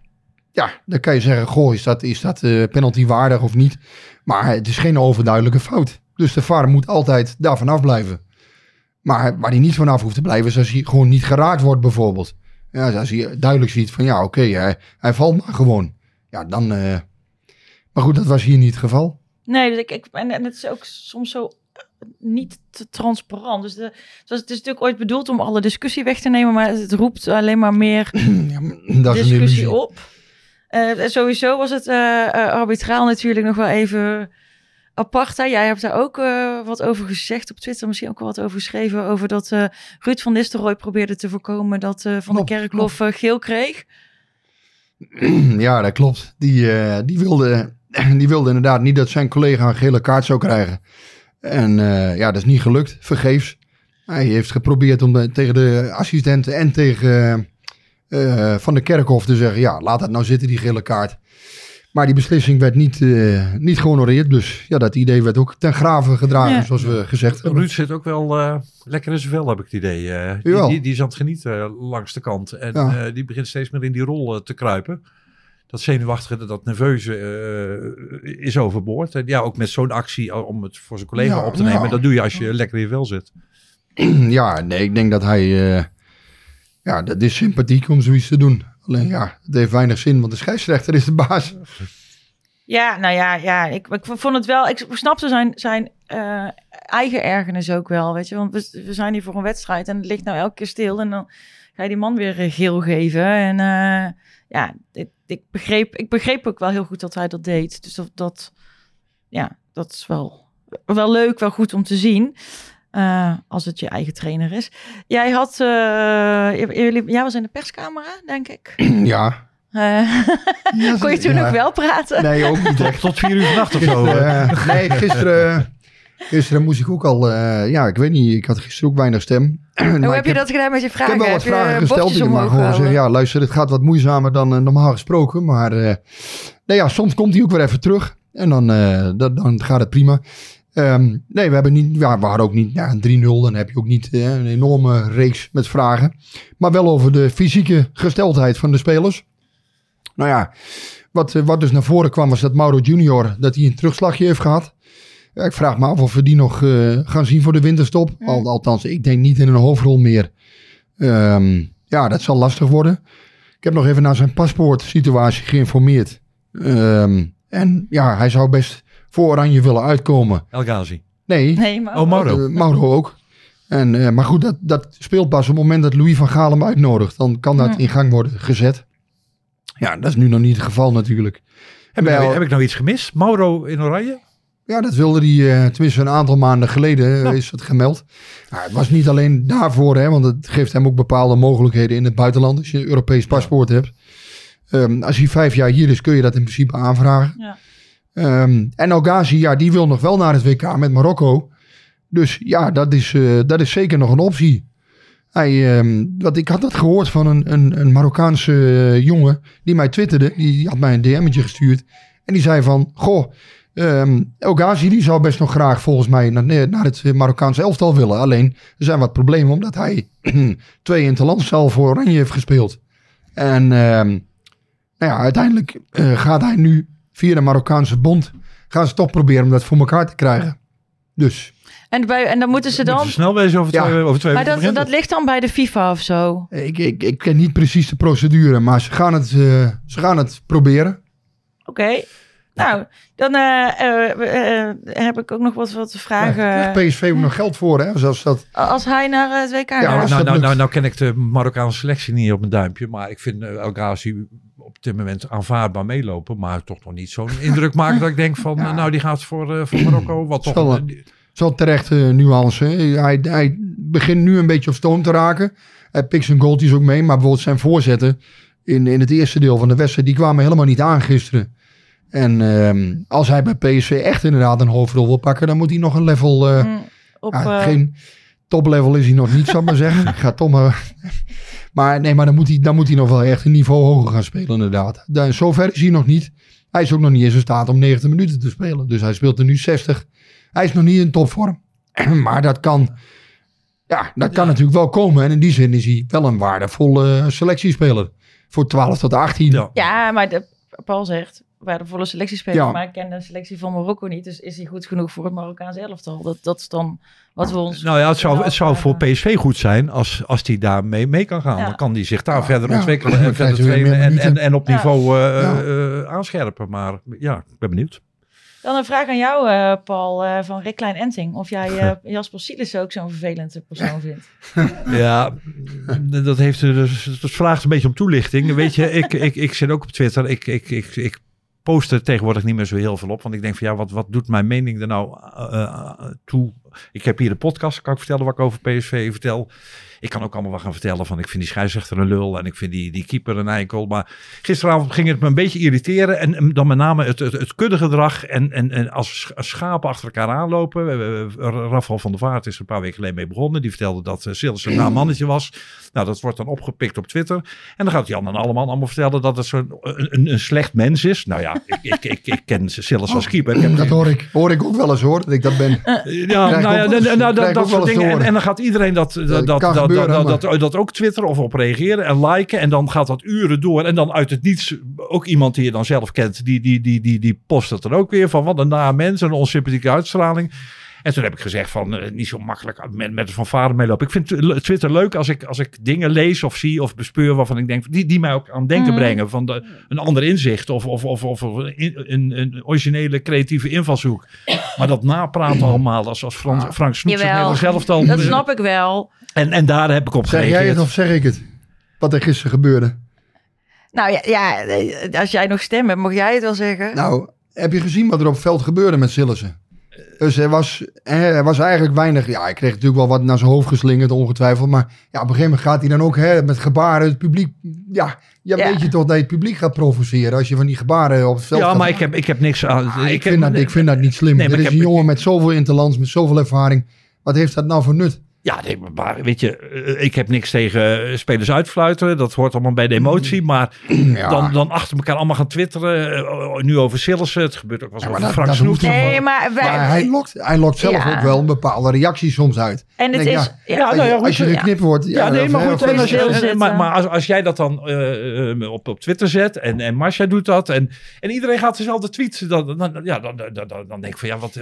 Speaker 1: Ja.
Speaker 2: dan kan je zeggen, goh, is dat, is dat eh, penalty waardig of niet? Maar het is geen overduidelijke fout. Dus de VAR moet altijd daarvan afblijven. Maar waar hij niet vanaf hoeft te blijven, is als hij gewoon niet geraakt wordt bijvoorbeeld. Ja, als hij duidelijk ziet van, ja, oké, hij, hij valt maar gewoon. Ja, dan... eh, Maar goed, dat was hier niet het geval.
Speaker 1: Nee, dus ik, ik, en, en het is ook soms zo eh, niet te transparant. Dus de, zoals het is natuurlijk ooit bedoeld om alle discussie weg te nemen, maar het roept alleen maar meer
Speaker 2: Ja, maar dat
Speaker 1: discussie op. Eh, sowieso was het arbitraal natuurlijk nog wel even apart. Hè? Jij hebt daar ook eh, wat over gezegd op Twitter, misschien ook wel wat over geschreven, over dat eh, Ruud van Nistelrooy probeerde te voorkomen dat eh, Van
Speaker 2: Klopt,
Speaker 1: de Kerkhof geel kreeg.
Speaker 2: Ja, dat klopt. Die, die, wilde, die wilde inderdaad niet dat zijn collega een gele kaart zou krijgen. En ja, dat is niet gelukt. Vergeefs. Hij heeft geprobeerd om de- tegen de assistenten en tegen Van de Kerkhof te zeggen... ja, laat dat nou zitten, die gele kaart. Maar die beslissing werd niet, eh, niet gehonoreerd. Dus ja, dat idee werd ook ten graven gedragen,
Speaker 1: Ja.
Speaker 2: zoals we gezegd hebben.
Speaker 6: Ruud zit ook wel eh, lekker in zijn vel, heb ik het idee. Eh, die, die, die is aan het genieten langs de kant. En
Speaker 2: Ja.
Speaker 6: eh, die begint steeds meer in die rol te kruipen. Dat zenuwachtige, dat nerveuze eh, is overboord. En ja, ook met zo'n actie om het voor zijn collega
Speaker 2: Ja,
Speaker 6: op te nemen.
Speaker 2: ja.
Speaker 6: Dat doe je als je lekker in je vel zit.
Speaker 2: Ja, nee, ik denk dat hij... eh, ja, dat is sympathiek om zoiets te doen. Alleen ja, het heeft weinig zin, want de scheidsrechter is de baas.
Speaker 1: Ja, nou ja, ja ik, ik vond het wel. Ik snapte zijn, zijn eh, eigen ergernis ook wel. Weet je, want we, we zijn hier voor een wedstrijd en het ligt nou elke keer stil. En dan ga je die man weer geel geven. En eh, ja, ik, ik, begreep, ik begreep ook wel heel goed dat hij dat deed. Dus dat, dat ja, dat is wel, wel leuk, wel goed om te zien. Eh, als het je eigen trainer is. Jij had, eh, jullie, jij was in de perskamer, hè, denk ik.
Speaker 2: Ja.
Speaker 1: Eh, kon je toen
Speaker 2: ja.
Speaker 1: ook wel praten?
Speaker 2: Nee, ook niet echt.
Speaker 6: Tot vier uur vannacht of zo.
Speaker 2: Gisteren, nee, gisteren, gisteren moest ik ook al... eh, ja, ik weet niet. Ik had gisteren ook weinig stem.
Speaker 1: Hoe heb je dat gedaan met je
Speaker 2: Ik
Speaker 1: vragen?
Speaker 2: heb wel wat
Speaker 1: Heb
Speaker 2: vragen gesteld. Ik
Speaker 1: omhoog
Speaker 2: gewoon zeggen, ja, luister, het gaat wat moeizamer dan normaal gesproken. Maar eh, nee, ja, soms komt hij ook weer even terug. En dan, eh, dan, dan gaat het prima. Ehm, nee, we hebben niet, ja, we hadden ook niet ja, een 3-0. Dan heb je ook niet eh, een enorme reeks met vragen. Maar wel over de fysieke gesteldheid van de spelers. Nou ja, wat, eh, wat dus naar voren kwam was dat Mauro Junior dat hij een terugslagje heeft gehad. Ja, ik vraag me af of we die nog eh, gaan zien voor de winterstop. Al, althans, ik denk niet in een hoofdrol meer. Ehm, ja, dat zal lastig worden. Ik heb nog even naar zijn paspoortsituatie geïnformeerd. Ehm, en ja, hij zou best voor Oranje willen uitkomen.
Speaker 6: El Ghazi.
Speaker 2: Nee,
Speaker 1: Nee, maar...
Speaker 6: Oh, Mauro.
Speaker 2: eh, Mauro ook. En, eh, maar goed, dat, dat speelt pas op het moment dat Louis van Gaal hem uitnodigt. Dan kan dat
Speaker 1: Ja.
Speaker 2: in gang worden gezet. Ja, dat is nu nog niet het geval natuurlijk.
Speaker 6: Heb, ik nou, heb ik nou iets gemist? Mauro in oranje?
Speaker 2: Ja, dat wilde hij, eh, tenminste een aantal maanden geleden is het gemeld. Nou, het was niet alleen daarvoor, hè, want het geeft hem ook bepaalde mogelijkheden in het buitenland als je een Europees paspoort hebt. Ehm, als hij vijf jaar hier is, kun je dat in principe aanvragen.
Speaker 1: Ja.
Speaker 2: Ehm, en El Ghazi, ja, die wil nog wel naar het WK met Marokko. Dus ja, dat is, eh, dat is zeker nog een optie. Hij, ehm, ik had dat gehoord van een, een, een Marokkaanse eh, jongen die mij twitterde. Die had mij een DM'tje gestuurd. En die zei van, goh, ehm El Ghazi die zou best nog graag volgens mij naar, naar het Marokkaanse elftal willen. Alleen, er zijn wat problemen omdat hij twee interlandstal voor Oranje heeft gespeeld. En nou ja, uiteindelijk eh, gaat hij nu via de Marokkaanse bond... gaan ze toch proberen om dat voor elkaar te krijgen. Dus
Speaker 1: En, bij, en dan moeten ze dan...
Speaker 6: Moeten snel wezen over
Speaker 2: Ja.
Speaker 6: twee, over twee
Speaker 1: Maar
Speaker 6: weken
Speaker 1: dat,
Speaker 6: begint
Speaker 1: dat ligt dan bij de FIFA of zo.
Speaker 2: ik, ik, ik ken niet precies de procedure, maar ze gaan het, eh, ze gaan het proberen.
Speaker 1: Oké. Nou, dan eh, eh, heb ik ook nog wat, wat vragen.
Speaker 2: PSV ook nog geld voor, hè? Zoals dat...
Speaker 1: Als hij naar het WK
Speaker 2: Ja,
Speaker 1: gaat.
Speaker 6: Nou, nou, nou, nou ken ik de Marokkaanse selectie niet op mijn duimpje. Maar ik vind El Ghazi op dit moment aanvaardbaar meelopen. Maar toch nog niet zo'n indruk maken dat ik denk van...
Speaker 2: Ja.
Speaker 6: nou, die gaat voor, eh, voor Marokko. Wat toch...
Speaker 2: Zal wel.
Speaker 6: eh,
Speaker 2: Zo terecht eh, nuance. hè. Hij, hij begint nu een beetje op stoom te raken. Hij pikt zijn goaltjes ook mee. Maar bijvoorbeeld zijn voorzetten in, in het eerste deel van de wedstrijd... die kwamen helemaal niet aan gisteren. En ehm, als hij bij PSV echt inderdaad een hoofdrol wil pakken... dan moet hij nog een level... eh,
Speaker 1: Mm, op,
Speaker 2: ja,
Speaker 1: eh,
Speaker 2: geen toplevel is hij nog niet, zal ik maar zeggen. Ik ga toch maar... Maar nee, maar dan moet, hij, dan moet hij nog wel echt een niveau hoger gaan spelen inderdaad. Dan, zover is hij nog niet. Hij is ook nog niet eens in staat om 90 minuten te spelen. Dus hij speelt er nu 60. Hij is nog niet in topvorm. maar dat kan, ja, dat kan natuurlijk wel komen. En in die zin is hij wel een waardevolle selectiespeler. Voor 12 tot 18.
Speaker 6: Ja.
Speaker 1: Ja, maar de, Paul zegt, bij de volle selectiespeler,
Speaker 2: Ja.
Speaker 1: maar ik ken de selectie van Marokko niet. Dus is hij goed genoeg voor het Marokkaanse elftal? Dat, dat is dan wat we ons...
Speaker 6: Nou ja, het zou, het zou voor. PSV goed zijn als, als hij daarmee mee kan gaan.
Speaker 1: Ja.
Speaker 6: Dan kan hij zich daar
Speaker 2: Ja,
Speaker 6: verder
Speaker 2: ja.
Speaker 6: ontwikkelen en verder trainen en, en, op
Speaker 1: Ja.
Speaker 6: niveau eh,
Speaker 2: Ja.
Speaker 6: eh, aanscherpen. Maar ja, ik ben benieuwd.
Speaker 1: Dan een vraag aan jou, eh, Paul, eh, van Rick Klein Enting. Of jij eh, Jasper Silis ook zo'n vervelende persoon vindt.
Speaker 6: Ja, dat heeft dus. Dat vraagt een beetje om toelichting. Weet je, ik, ik, ik zit ook op Twitter. Ik, ik, ik, ik post er tegenwoordig niet meer zo heel veel op. Want ik denk van ja, wat, wat doet mijn mening er nou eh, eh, toe? Ik heb hier de podcast, kan ik vertellen wat ik over PSV vertel. Ik kan ook allemaal wat gaan vertellen van ik vind die scheidsrechter een lul en ik vind die, die keeper een eikel. Maar gisteravond ging het me een beetje irriteren. En, en dan met name het, het, het kuddegedrag en, en, en als sch- schapen achter elkaar aanlopen. Eh, eh, Rafael van der Vaart is een paar weken geleden mee begonnen. Die vertelde dat uh, Sillis een naam mannetje was. Nou, dat wordt dan opgepikt op Twitter. En dan gaat Jan en allemaal allemaal vertellen dat het zo'n een, een, slecht mens is. Nou ja, ik, ik, ik, ik ken Sillis als keeper. Ik heb
Speaker 2: Dat hoor ik, hoor ik ook wel eens hoor, dat ik dat ben.
Speaker 6: ja, nou ja,
Speaker 2: wel
Speaker 6: nou, nou, dat,
Speaker 2: wel
Speaker 6: soort dingen. En, dan gaat iedereen dat, dat,
Speaker 2: Dat
Speaker 6: dat, dat, dat, dat, dat ook twitteren of op reageren en liken. En dan gaat dat uren door. En dan uit het niets ook iemand die je dan zelf kent, die, die, die, die, die post het er ook weer van. Wat een na mens, een onsympathieke uitstraling. En toen heb ik gezegd van eh, niet zo makkelijk met, met van vader meelopen. Ik vind tw- Twitter leuk als ik, als ik dingen lees of zie of bespeur waarvan ik denk, die, die mij ook aan denken
Speaker 1: Mhm.
Speaker 6: brengen. Van de, een ander inzicht of, of, of, of een, een, een originele creatieve invalshoek. Maar dat napraten allemaal als, als Frans, Frank Snoek zelf dan.
Speaker 1: Dat snap ik wel.
Speaker 6: En, en daar heb ik op
Speaker 2: Zeg jij
Speaker 6: gereageerd.
Speaker 2: het of zeg ik het? Wat er gisteren gebeurde.
Speaker 1: Nou ja, ja, eh, als jij nog stem hebt, mag jij het wel zeggen.
Speaker 2: Nou, heb je gezien wat er op het veld gebeurde met Sillissen? Dus er was, hè, er was eigenlijk weinig... Ja, hij kreeg natuurlijk wel wat naar zijn hoofd geslingerd, ongetwijfeld. Maar ja, op een gegeven moment gaat hij dan ook hè, met gebaren het publiek... Ja, ja,
Speaker 1: Ja.
Speaker 2: weet je toch dat je het publiek gaat provoceren... als je van die gebaren op het veld
Speaker 6: Ja,
Speaker 2: gaat
Speaker 6: maar ik heb, ik heb niks aan.
Speaker 2: Ah, ik,
Speaker 6: heb-
Speaker 2: vind dat, ik vind dat niet slim.
Speaker 6: Nee,
Speaker 2: er is
Speaker 6: ik
Speaker 2: een jongen met zoveel interlands, met zoveel ervaring. Wat heeft dat nou voor nut?
Speaker 6: Ja, nee, maar- maar weet je, eh, ik heb niks tegen eh, spelers uitfluiten. Dat hoort allemaal bij de emotie. Maar
Speaker 2: Ja.
Speaker 6: dan, dan achter elkaar allemaal gaan twitteren. eh, oh, nu over Sillissen. Het gebeurt ook wel eens
Speaker 2: Ja, maar
Speaker 6: over Frank Snoek.
Speaker 1: nee, maar, wij-
Speaker 2: Maar hij lokt, hij lokt zelf
Speaker 1: Ja.
Speaker 2: ook wel een bepaalde reactie soms uit.
Speaker 1: en het
Speaker 2: Denk,
Speaker 1: is...
Speaker 2: ja,
Speaker 6: nou ja, goed,
Speaker 2: als je
Speaker 6: ja.
Speaker 2: geknipt wordt...
Speaker 6: Ja, nee, maar goed. En als je, maar maar als, als jij dat dan op, op Twitter zet en, en Marcia doet dat en, en iedereen gaat dezelfde tweets, dan, dan, ja, dan, dan, dan, dan denk ik van ja, wat...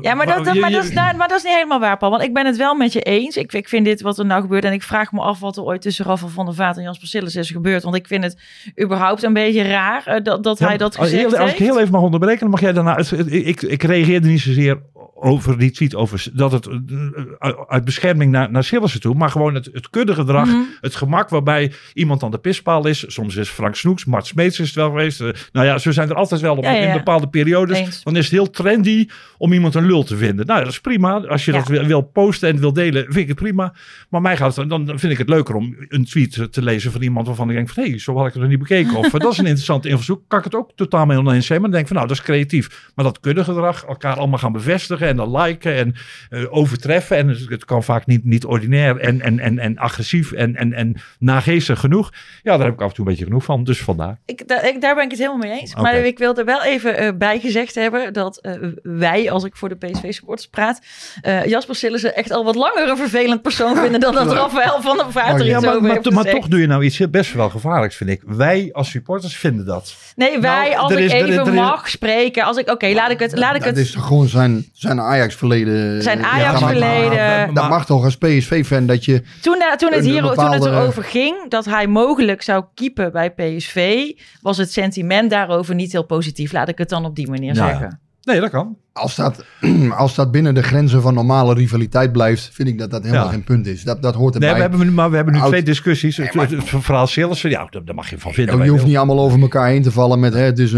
Speaker 1: Ja, maar dat, maar, dat is, nou, maar dat is niet helemaal waar, Paul. Want ik ben het wel met je eens. Ik, ik vind dit wat er nou gebeurt. En ik vraag me af wat er ooit tussen Rafael van der Vaart en Jasper Sillis is gebeurd. Want ik vind het überhaupt een beetje raar eh, dat, dat
Speaker 6: Ja,
Speaker 1: hij dat
Speaker 6: als,
Speaker 1: gezegd
Speaker 6: heel, als ik
Speaker 1: heeft.
Speaker 6: heel even mag onderbreken, dan mag jij daarna... Ik, ik reageerde niet zozeer over die tweet over dat het uh, uit bescherming naar, naar Sillissen toe, maar gewoon het, het kuddegedrag,
Speaker 1: Mhm.
Speaker 6: het gemak waarbij iemand aan de pispaal is. Soms is Frank Snoeks, Mart Smeets is het wel geweest. Eh, nou ja, zo zijn er altijd wel op,
Speaker 1: Ja, ja,
Speaker 6: in bepaalde periodes.
Speaker 1: Eens.
Speaker 6: Dan is het heel trendy om iemand een lul te vinden. Nou, dat is prima. Als je dat wil, wil posten en wil delen, vind ik het prima. Maar mij gaat het, dan dan vind ik het leuker om een tweet te lezen van iemand waarvan ik denk van hé, zo had ik het nog niet bekeken. Of eh, dat is een interessante invalshoek. Kan ik het ook totaal mee oneens zijn. Maar dan denk ik van nou, dat is creatief. Maar dat kuddegedrag, elkaar allemaal gaan bevestigen en dan liken en eh, overtreffen. En het, het kan vaak niet, niet ordinair en, en, en, en agressief en, en, en nageestig genoeg. Ja, daar heb ik af en toe een beetje genoeg van. Dus vandaar.
Speaker 1: Ik, da- ik, daar ben ik het helemaal mee eens. Maar ik wil er wel even eh, bij gezegd hebben dat eh, wij, als ik voor de PSV-supporters praat, eh, Jasper Sillissen echt al wat langer een vervelend persoon vinden dan dat Rafael van der Vaart er
Speaker 2: Oh, ja.
Speaker 1: iets
Speaker 6: maar,
Speaker 1: over
Speaker 6: maar,
Speaker 1: heeft
Speaker 6: maar
Speaker 1: gezegd.
Speaker 6: toch doe je nou iets best wel gevaarlijks, vind ik. Wij als supporters vinden dat.
Speaker 1: Nee, wij,
Speaker 6: Nou,
Speaker 1: als ik
Speaker 6: is- er-
Speaker 1: even
Speaker 6: er is-
Speaker 1: mag spreken, als ik, oké, laat ik het, laat ik
Speaker 2: Dat
Speaker 1: het,
Speaker 2: is toch gewoon zijn, zijn Ajax-verleden.
Speaker 1: zijn
Speaker 2: Ja, maar-
Speaker 1: Ajax-verleden.
Speaker 6: maar-
Speaker 2: Dat mag toch als PSV-fan dat je...
Speaker 1: Toen, eh, toen, het hier, toen het erover ging dat hij mogelijk zou keepen bij PSV, was het sentiment daarover niet heel positief. Laat ik het dan op die manier
Speaker 6: Ja.
Speaker 1: zeggen.
Speaker 6: Nee, dat kan.
Speaker 2: Als dat, als dat binnen de grenzen van normale rivaliteit blijft, vind ik dat dat helemaal
Speaker 6: Ja.
Speaker 2: geen punt is. Dat, dat hoort
Speaker 6: Nee,
Speaker 2: erbij.
Speaker 6: we hebben, maar we hebben nu
Speaker 2: Oud-
Speaker 6: twee discussies. Het,
Speaker 2: maar-
Speaker 6: het, het verhaal Sillissen, ja, daar, mag je van vinden.
Speaker 2: Ja, je hoeft niet allemaal over elkaar heen te vallen met hè, het is,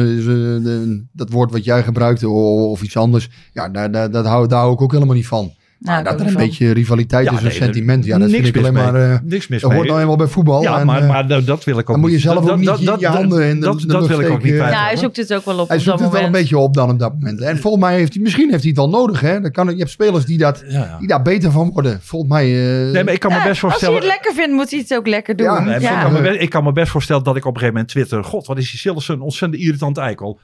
Speaker 2: dat woord wat jij gebruikt of, of iets anders. Ja, daar, daar, dat hou, daar hou ik ook helemaal niet van.
Speaker 1: Nou,
Speaker 2: maar
Speaker 1: ik
Speaker 2: dat er een
Speaker 1: niet van.
Speaker 2: beetje rivaliteit
Speaker 6: Ja,
Speaker 2: is, een
Speaker 6: nee,
Speaker 2: sentiment. Ja, dat
Speaker 6: niks
Speaker 2: vind ik
Speaker 6: mis
Speaker 2: alleen
Speaker 6: mee.
Speaker 2: maar... eh,
Speaker 6: Niks mis
Speaker 2: dat hoort
Speaker 6: mee.
Speaker 2: nou eenmaal bij voetbal.
Speaker 6: Ja,
Speaker 2: en,
Speaker 6: maar,
Speaker 2: eh,
Speaker 6: maar dat, dat wil ik ook
Speaker 2: dan moet je
Speaker 6: niet.
Speaker 2: zelf ook niet
Speaker 6: dat-
Speaker 2: je-
Speaker 6: dat-
Speaker 2: je handen in de-
Speaker 6: dat, dat wil ik ook niet.
Speaker 1: Ja, hij zoekt het ook wel op
Speaker 2: hij zoekt het wel een beetje op dan op dat moment. En volgens mij heeft hij, misschien heeft hij het wel nodig. Hè? Dan kan, je hebt spelers die, dat, die daar beter van worden. Volgens mij... eh,
Speaker 6: Nee, maar ik kan me best
Speaker 1: als hij
Speaker 6: voorstellen...
Speaker 1: het lekker vindt, moet hij het ook lekker doen.
Speaker 6: Ik, kan me best, ik kan me best voorstellen dat ik op een gegeven moment twitter... God, wat is die Sillissen een ontzettend irritant eikel.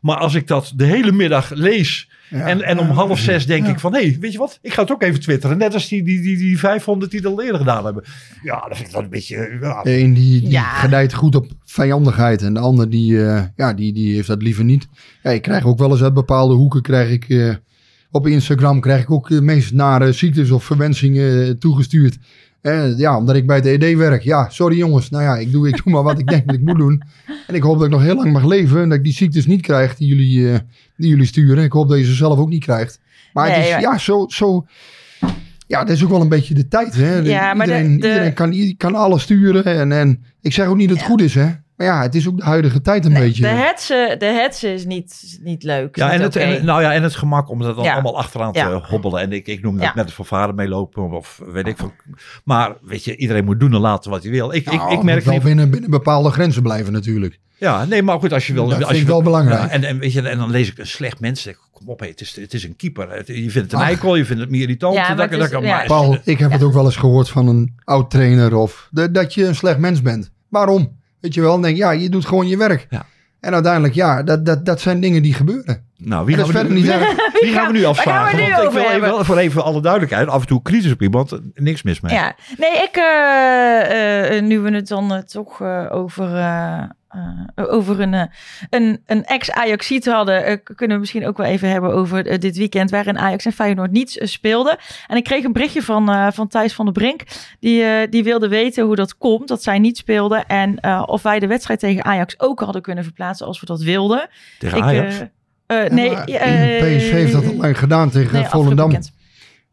Speaker 6: Maar als ik dat de hele middag lees...
Speaker 2: ja.
Speaker 6: En, en om half zes denk ik van, hé, hey, weet je wat? Ik ga het ook even twitteren. Net als die, die, die, die 500 die dat al eerder gedaan hebben. Ja, dat vind ik wel een beetje... Ja,
Speaker 2: De een die, die
Speaker 1: Ja.
Speaker 2: gedijt goed op vijandigheid en de ander die, eh, ja, die, die heeft dat liever niet. Ja, ik krijg ook wel eens uit bepaalde hoeken, krijg ik, eh, op Instagram krijg ik ook de meest nare ziektes of verwensingen eh, toegestuurd. Eh, ja, omdat ik bij het ED werk. Ja, sorry jongens. Nou ja, ik doe, ik doe maar wat ik denk dat ik moet doen. En ik hoop dat ik nog heel lang mag leven en dat ik die ziektes niet krijg die jullie, eh, die jullie sturen. Ik hoop dat je ze zelf ook niet krijgt. Maar het is, ja, zo... zo ja, dat is ook wel een beetje de tijd. Hè?
Speaker 1: Ja, de-
Speaker 2: iedereen,
Speaker 1: de-
Speaker 2: iedereen kan alles sturen. En, en ik zeg ook niet dat het goed is, hè? Maar ja, het is ook de huidige tijd een
Speaker 1: Nee,
Speaker 2: beetje.
Speaker 1: de hetsen, de hetsen is niet, niet leuk.
Speaker 6: Ja, en het, en, nou ja, en het gemak om dat dan
Speaker 1: Ja.
Speaker 6: allemaal achteraan te
Speaker 1: Ja.
Speaker 6: hobbelen. En ik, ik noem dat
Speaker 1: Ja.
Speaker 6: met het vervaren meelopen of weet ik veel. Maar weet je, iedereen moet doen en laten wat hij wil. Ik, ik,
Speaker 2: Nou,
Speaker 6: ik
Speaker 2: het
Speaker 6: merk
Speaker 2: moet wel
Speaker 6: niet...
Speaker 2: binnen, binnen bepaalde grenzen blijven natuurlijk.
Speaker 6: Ja, nee, maar goed, als je wil...
Speaker 2: Dat
Speaker 6: als
Speaker 2: vind
Speaker 6: je
Speaker 2: ik
Speaker 6: wil-
Speaker 2: wel belangrijk.
Speaker 6: Ja, en, en, weet je, en dan lees ik een slecht mens. Kom op, hé, het, is, het is een keeper. Het- je vindt het een eikel, je vindt het meer irritant.
Speaker 1: Ja, maar
Speaker 6: dat,
Speaker 1: het is-
Speaker 6: dat kan-
Speaker 1: ja.
Speaker 6: maar-
Speaker 2: Paul, ik heb het ook wel eens gehoord van een oud trainer of de- dat je een slecht mens bent. Waarom? Weet je wel, dan denk ik, ja, je doet gewoon je werk.
Speaker 6: Ja.
Speaker 2: En uiteindelijk, ja, dat, dat, dat zijn dingen die gebeuren.
Speaker 6: Nou, wie gaan,
Speaker 2: dat
Speaker 6: we
Speaker 2: is
Speaker 6: nu,
Speaker 2: verder
Speaker 6: wie,
Speaker 2: niet erg.
Speaker 6: wie gaan we nu
Speaker 1: Waar gaan we
Speaker 6: afvragen?
Speaker 1: nu
Speaker 6: Want ik wil even,
Speaker 1: hebben?
Speaker 6: voor even alle duidelijkheid, af en toe kritisch op iemand, niks mis mee.
Speaker 1: Ja, nee, ik, eh, eh, nu we het dan eh, toch eh, over, eh, over een, eh, een, een ex-Ajaxiet hadden, eh, kunnen we misschien ook wel even hebben over dit weekend waarin Ajax en Feyenoord niets speelden. En ik kreeg een berichtje van, eh, van Thijs van der Brink, die, eh, die wilde weten hoe dat komt, dat zij niet speelden en eh, of wij de wedstrijd tegen Ajax ook hadden kunnen verplaatsen als we dat wilden.
Speaker 6: Tegen
Speaker 1: Ik,
Speaker 6: Ajax.
Speaker 1: eh, eh, nee,
Speaker 2: PSV heeft dat al lang gedaan tegen
Speaker 1: nee,
Speaker 2: Volendam.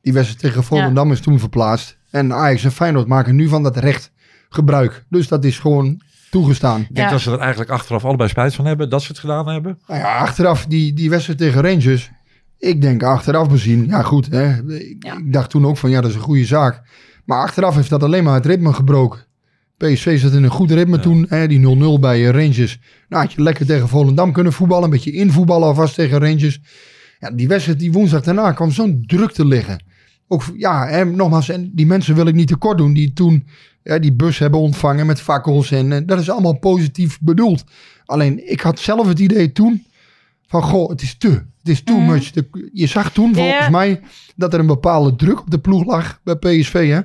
Speaker 2: Die wedstrijd tegen Volendam is toen verplaatst. En Ajax en Feyenoord maken nu van dat recht gebruik. Dus dat is gewoon toegestaan.
Speaker 6: ik denk
Speaker 1: ja.
Speaker 6: dat ze er eigenlijk achteraf allebei spijt van hebben dat ze het gedaan hebben.
Speaker 2: Nou ja, achteraf die, die wedstrijd tegen Rangers. Ik denk achteraf bezien, ja goed. Hè, ik,
Speaker 1: Ja.
Speaker 2: ik dacht toen ook van ja, dat is een goede zaak. Maar achteraf heeft dat alleen maar het ritme gebroken. PSV zat in een goed ritme toen. Hè, die 0-0 bij eh, Rangers. Nou had je lekker tegen Volendam kunnen voetballen. Een beetje invoetballen alvast tegen Rangers. Ja, die wedstrijd die woensdag daarna kwam zo'n druk te liggen. Ook, ja, hè, nogmaals, en die mensen wil ik niet tekort doen. Die toen ja, die bus hebben ontvangen met fakkels. En dat is allemaal positief bedoeld. Alleen, ik had zelf het idee toen van, goh, het is te. Het is too
Speaker 1: Mhm.
Speaker 2: much. De- je zag toen volgens mij dat er een bepaalde druk op de ploeg lag bij PSV. Hè?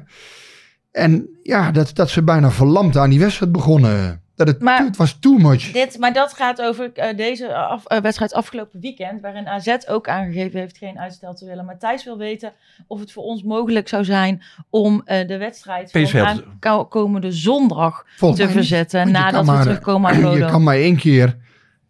Speaker 2: En ja, dat, dat ze bijna verlamd aan die wedstrijd begonnen. Dat het,
Speaker 1: Maar-
Speaker 2: het was too much.
Speaker 1: Dit, maar dat gaat over eh, deze af- eh, wedstrijd afgelopen weekend, waarin AZ ook aangegeven heeft geen uitstel te willen. Maar Thijs wil weten of het voor ons mogelijk zou zijn om eh, de wedstrijd
Speaker 6: PSV
Speaker 1: van aankomende zondag
Speaker 2: Volgens
Speaker 1: te
Speaker 2: niet.
Speaker 1: verzetten
Speaker 2: je
Speaker 1: nadat we
Speaker 2: maar-
Speaker 1: terugkomen uit
Speaker 2: Je
Speaker 1: Bodo.
Speaker 2: kan maar één keer,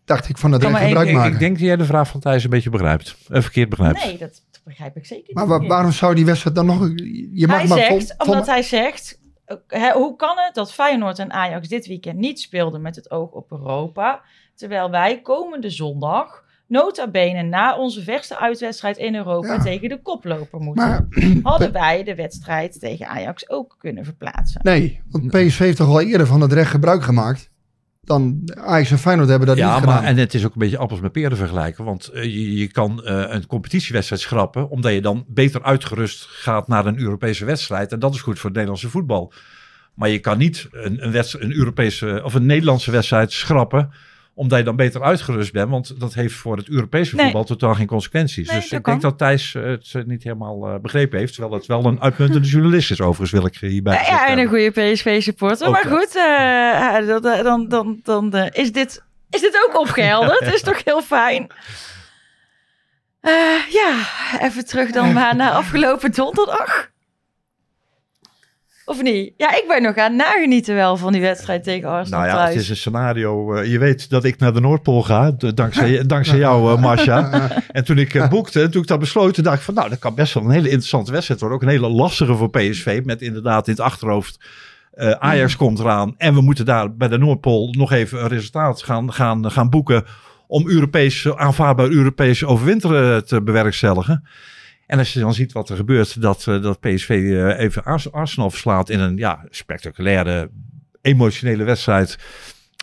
Speaker 2: dacht ik, van het recht
Speaker 1: maar één
Speaker 2: gebruik
Speaker 6: Ik,
Speaker 2: maken.
Speaker 6: ik denk dat jij de vraag van Thijs een beetje begrijpt. Verkeerd begrijpt.
Speaker 1: Nee, dat begrijp ik zeker
Speaker 2: Maar
Speaker 1: niet.
Speaker 2: wa- waarom zou die wedstrijd dan nog... Je mag
Speaker 1: hij
Speaker 2: maar
Speaker 1: zegt, omdat hij zegt, eh, hè, hoe kan het dat Feyenoord en Ajax dit weekend niet speelden met het oog op Europa, terwijl wij komende zondag, nota bene na onze verste uitwedstrijd in Europa
Speaker 2: Ja.
Speaker 1: tegen de koploper moeten.
Speaker 2: Maar
Speaker 1: Hadden wij de wedstrijd tegen Ajax ook kunnen verplaatsen.
Speaker 2: nee, want PSV heeft toch al eerder van het recht gebruik gemaakt. Dan Ajax en Feyenoord hebben dat
Speaker 6: ja,
Speaker 2: niet
Speaker 6: maar
Speaker 2: gedaan.
Speaker 6: en het is ook een beetje appels met peren vergelijken. Want eh, je, je kan eh, een competitiewedstrijd schrappen, omdat je dan beter uitgerust gaat naar een Europese wedstrijd. En dat is goed voor het Nederlandse voetbal. Maar je kan niet een, een, een Europese of een Nederlandse wedstrijd schrappen, omdat je dan beter uitgerust bent. Want dat heeft voor het Europese
Speaker 1: Nee.
Speaker 6: voetbal totaal geen consequenties.
Speaker 1: Nee,
Speaker 6: dus ik denk dat Thijs eh, het eh, niet helemaal eh, begrepen heeft. Terwijl het wel een uitmuntende journalist is, overigens, wil ik hierbij
Speaker 1: Ja,
Speaker 6: gezegd
Speaker 1: ja, en een goede PSV-supporter. Maar goed, dan, dan, dan is, dit, is dit ook opgehelderd. Het is toch heel fijn. Ja, even terug dan maar naar afgelopen donderdag. Of niet? Ja, ik ben nog aan het nagenieten wel van die wedstrijd tegen Arsenal
Speaker 6: Nou ja,
Speaker 1: thuis.
Speaker 6: het is een scenario. eh, je weet dat ik naar de Noordpool ga, dankzij, dankzij jou, eh, Marcia. En toen ik eh, boekte, toen ik dat besloten, dacht ik van, nou, dat kan best wel een hele interessante wedstrijd worden. Ook een hele lastige voor PSV, met inderdaad in het achterhoofd. eh, Ajax komt eraan en we moeten daar bij de Noordpool nog even een resultaat gaan, gaan, gaan boeken om Europees, aanvaardbaar Europees overwinteren te bewerkstelligen. En als je dan ziet wat er gebeurt, dat, eh, dat PSV eh, even Ars- Arsenal verslaat in een ja, spectaculaire, emotionele wedstrijd.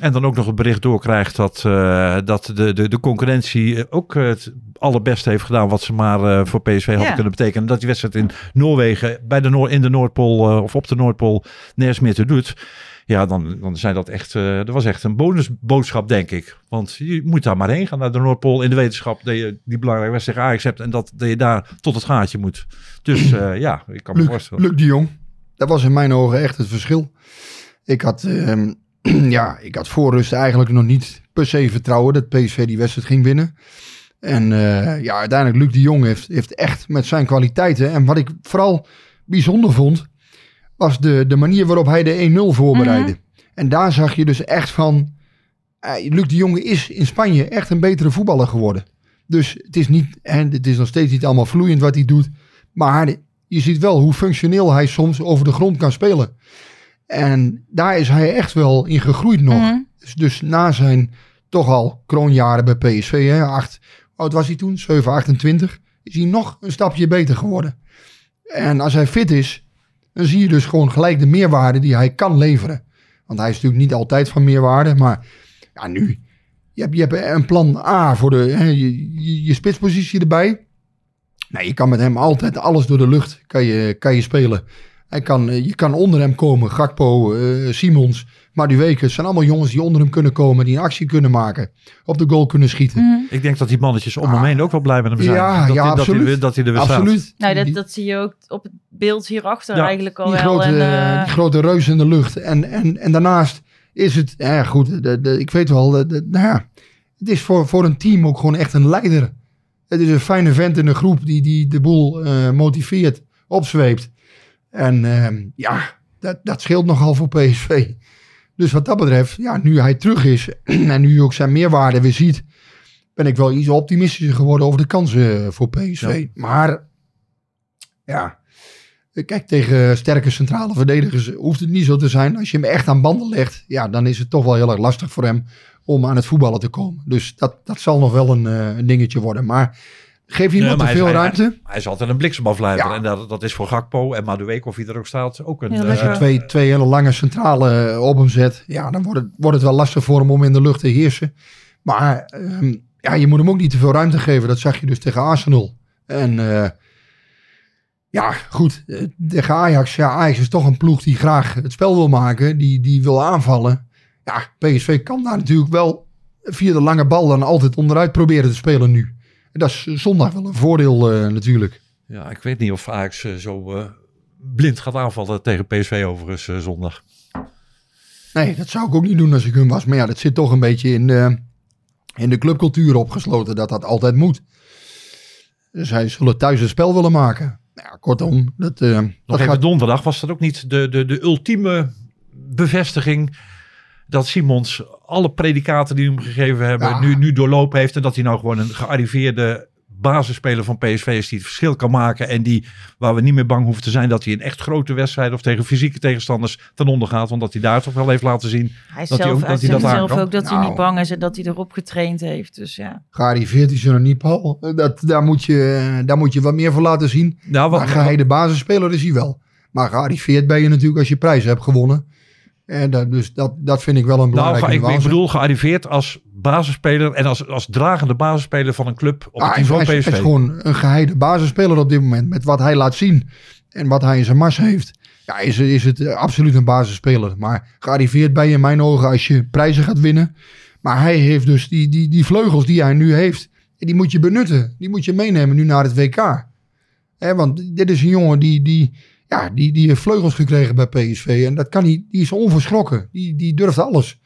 Speaker 6: En dan ook nog het bericht doorkrijgt dat, eh, dat de, de, de concurrentie ook het allerbeste heeft gedaan wat ze maar voor PSV hadden
Speaker 1: Ja.
Speaker 6: kunnen betekenen. Dat die wedstrijd in Noorwegen, bij de Noor, in de Noordpool of op de Noordpool nergens meer te doet. Ja, dan, dan zijn dat echt, eh dat was echt een bonusboodschap, denk ik. Want je moet daar maar heen gaan naar de Noordpool in de wetenschap dat je die belangrijke wedstrijd Ajax hebt en dat, dat je daar tot het gaatje moet. Dus eh, ja, ik kan me voorstellen.
Speaker 2: Luc de Jong, dat was in mijn ogen echt het verschil. Ik had, ehm, ja, ik had voor rust eigenlijk nog niet per se vertrouwen dat PSV die wedstrijd ging winnen. En eh, ja, uiteindelijk Luc de Jong heeft, heeft echt met zijn kwaliteiten. En wat ik vooral bijzonder vond, was de, de manier waarop hij de 1-0 voorbereidde. En daar zag je dus echt van, eh, Luc de Jong is in Spanje echt een betere voetballer geworden. Dus het is niet, en het is nog steeds niet allemaal vloeiend wat hij doet. Maar je ziet wel hoe functioneel hij soms over de grond kan spelen. En daar is hij echt wel in gegroeid nog.
Speaker 1: Mhm.
Speaker 2: Dus, dus na zijn toch al kroonjaren bij PSV, hè, acht, oud was hij toen? 7, 28. Is hij nog een stapje beter geworden. En als hij fit is, dan zie je dus gewoon gelijk de meerwaarde die hij kan leveren. Want hij is natuurlijk niet altijd van meerwaarde, maar ja, nu. Je hebt, je hebt een plan A voor de, hè, je, je, je spitspositie erbij. Nou, je kan met hem altijd alles door de lucht kan je, kan je spelen. Hij kan, eh, je kan onder hem komen. Gakpo, eh, Simons, Madueke. Het zijn allemaal jongens die onder hem kunnen komen. Die een actie kunnen maken. Op de goal kunnen schieten.
Speaker 1: Mhm.
Speaker 6: Ik denk dat die mannetjes om hem heen ook wel blij met hem zijn.
Speaker 2: Ja,
Speaker 6: dat
Speaker 2: ja,
Speaker 6: hij, dat
Speaker 2: absoluut.
Speaker 6: hij, er- dat hij er weer staat.
Speaker 2: Absoluut.
Speaker 1: Nou, dat, dat zie je ook op het beeld hierachter
Speaker 6: Ja,
Speaker 1: eigenlijk al
Speaker 2: die,
Speaker 1: wel.
Speaker 2: grote,
Speaker 1: en, eh,
Speaker 2: die grote reus in de lucht. En, en, en daarnaast is het, ja goed, de, de, ik weet wel, de, de- nou ja, het is voor, voor een team ook gewoon echt een leider. Het is een fijne vent in de groep die, die de boel eh, motiveert, opzweept. En ehm, ja, dat, dat scheelt nogal voor PSV. Dus wat dat betreft, ja, nu hij terug is en nu ook zijn meerwaarde weer ziet, ben ik wel iets optimistischer geworden over de kansen voor PSV. Maar ja, Kijk, tegen sterke centrale verdedigers hoeft het niet zo te zijn. Als je hem echt aan banden legt, ja, dan is het toch wel heel erg lastig voor hem om aan het voetballen te komen. Dus dat, dat zal nog wel een, eh, een dingetje worden. Maar geef iemand
Speaker 6: Nee,
Speaker 2: te veel
Speaker 6: is-
Speaker 2: ruimte.
Speaker 6: Hij, hij is altijd een bliksemafleider.
Speaker 2: Ja.
Speaker 6: En dat, dat is voor Gakpo en Madueke, of wie er ook staat, ook een... Eh,
Speaker 2: Als je twee, twee hele lange centrale eh, op hem zet, ja, dan wordt het, wordt het wel lastig voor hem om in de lucht te heersen. Maar ehm, ja, je moet hem ook niet te veel ruimte geven. Dat zag je dus tegen Arsenal. En eh, ja, goed, eh, tegen Ajax. Ja, Ajax is toch een ploeg die graag het spel wil maken, die, die wil aanvallen. Ja, PSV kan daar natuurlijk wel via de lange bal dan altijd onderuit proberen te spelen nu. En dat is zondag wel een voordeel eh, natuurlijk.
Speaker 6: Ja, ik weet niet of Ajax eh, zo eh, blind gaat aanvallen tegen PSV overigens eh, zondag.
Speaker 2: Nee, dat zou ik ook niet doen als ik hun was. Maar ja, dat zit toch een beetje in de, in de clubcultuur opgesloten dat dat altijd moet. Zij zullen thuis een spel willen maken. Nou ja, kortom, dat, eh,
Speaker 6: Nog
Speaker 2: dat
Speaker 6: even
Speaker 2: gaat...
Speaker 6: donderdag was dat ook niet de, de, de ultieme bevestiging dat Simons alle predicaten die hem gegeven hebben
Speaker 2: Ja.
Speaker 6: nu, nu doorlopen heeft en dat hij nou gewoon een gearriveerde basisspeler van PSV is die het verschil kan maken. En die, waar we niet meer bang hoeven te zijn dat hij in echt grote wedstrijden of tegen fysieke tegenstanders ten onder gaat. Omdat hij daar toch wel heeft laten zien
Speaker 1: Hij,
Speaker 6: dat
Speaker 1: zelf,
Speaker 6: hij ook, dat hij dat
Speaker 1: zelf ook dat hij niet bang is en dat hij erop getraind heeft. Dus ja.
Speaker 2: Gearriveerd is er nog niet, Paul. Dat, daar, moet je, daar moet je wat meer voor laten zien.
Speaker 6: Nou, wat,
Speaker 2: Maar geheide basisspeler is hij wel. Maar gearriveerd ben je natuurlijk als je prijzen hebt gewonnen. En dat, dus dat, dat vind ik wel een
Speaker 6: nou,
Speaker 2: belangrijke
Speaker 6: ga- ik, bedoel gearriveerd als basisspeler en als, als dragende basisspeler van een club op
Speaker 2: Ah,
Speaker 6: het
Speaker 2: hij,
Speaker 6: niveau
Speaker 2: is- hij is
Speaker 6: PSV.
Speaker 2: gewoon een geheide basisspeler op dit moment. Met wat hij laat zien en wat hij in zijn mars heeft. Ja, is, is het eh, absoluut een basisspeler. Maar gearriveerd ben je in mijn ogen als je prijzen gaat winnen. Maar hij heeft dus die, die, die vleugels die hij nu heeft. En die moet je benutten. Die moet je meenemen nu naar het WK. Hè, want dit is een jongen die, die, ja, die, die heeft vleugels gekregen bij PSV. En dat kan hij, die is onverschrokken. Die, die durft alles.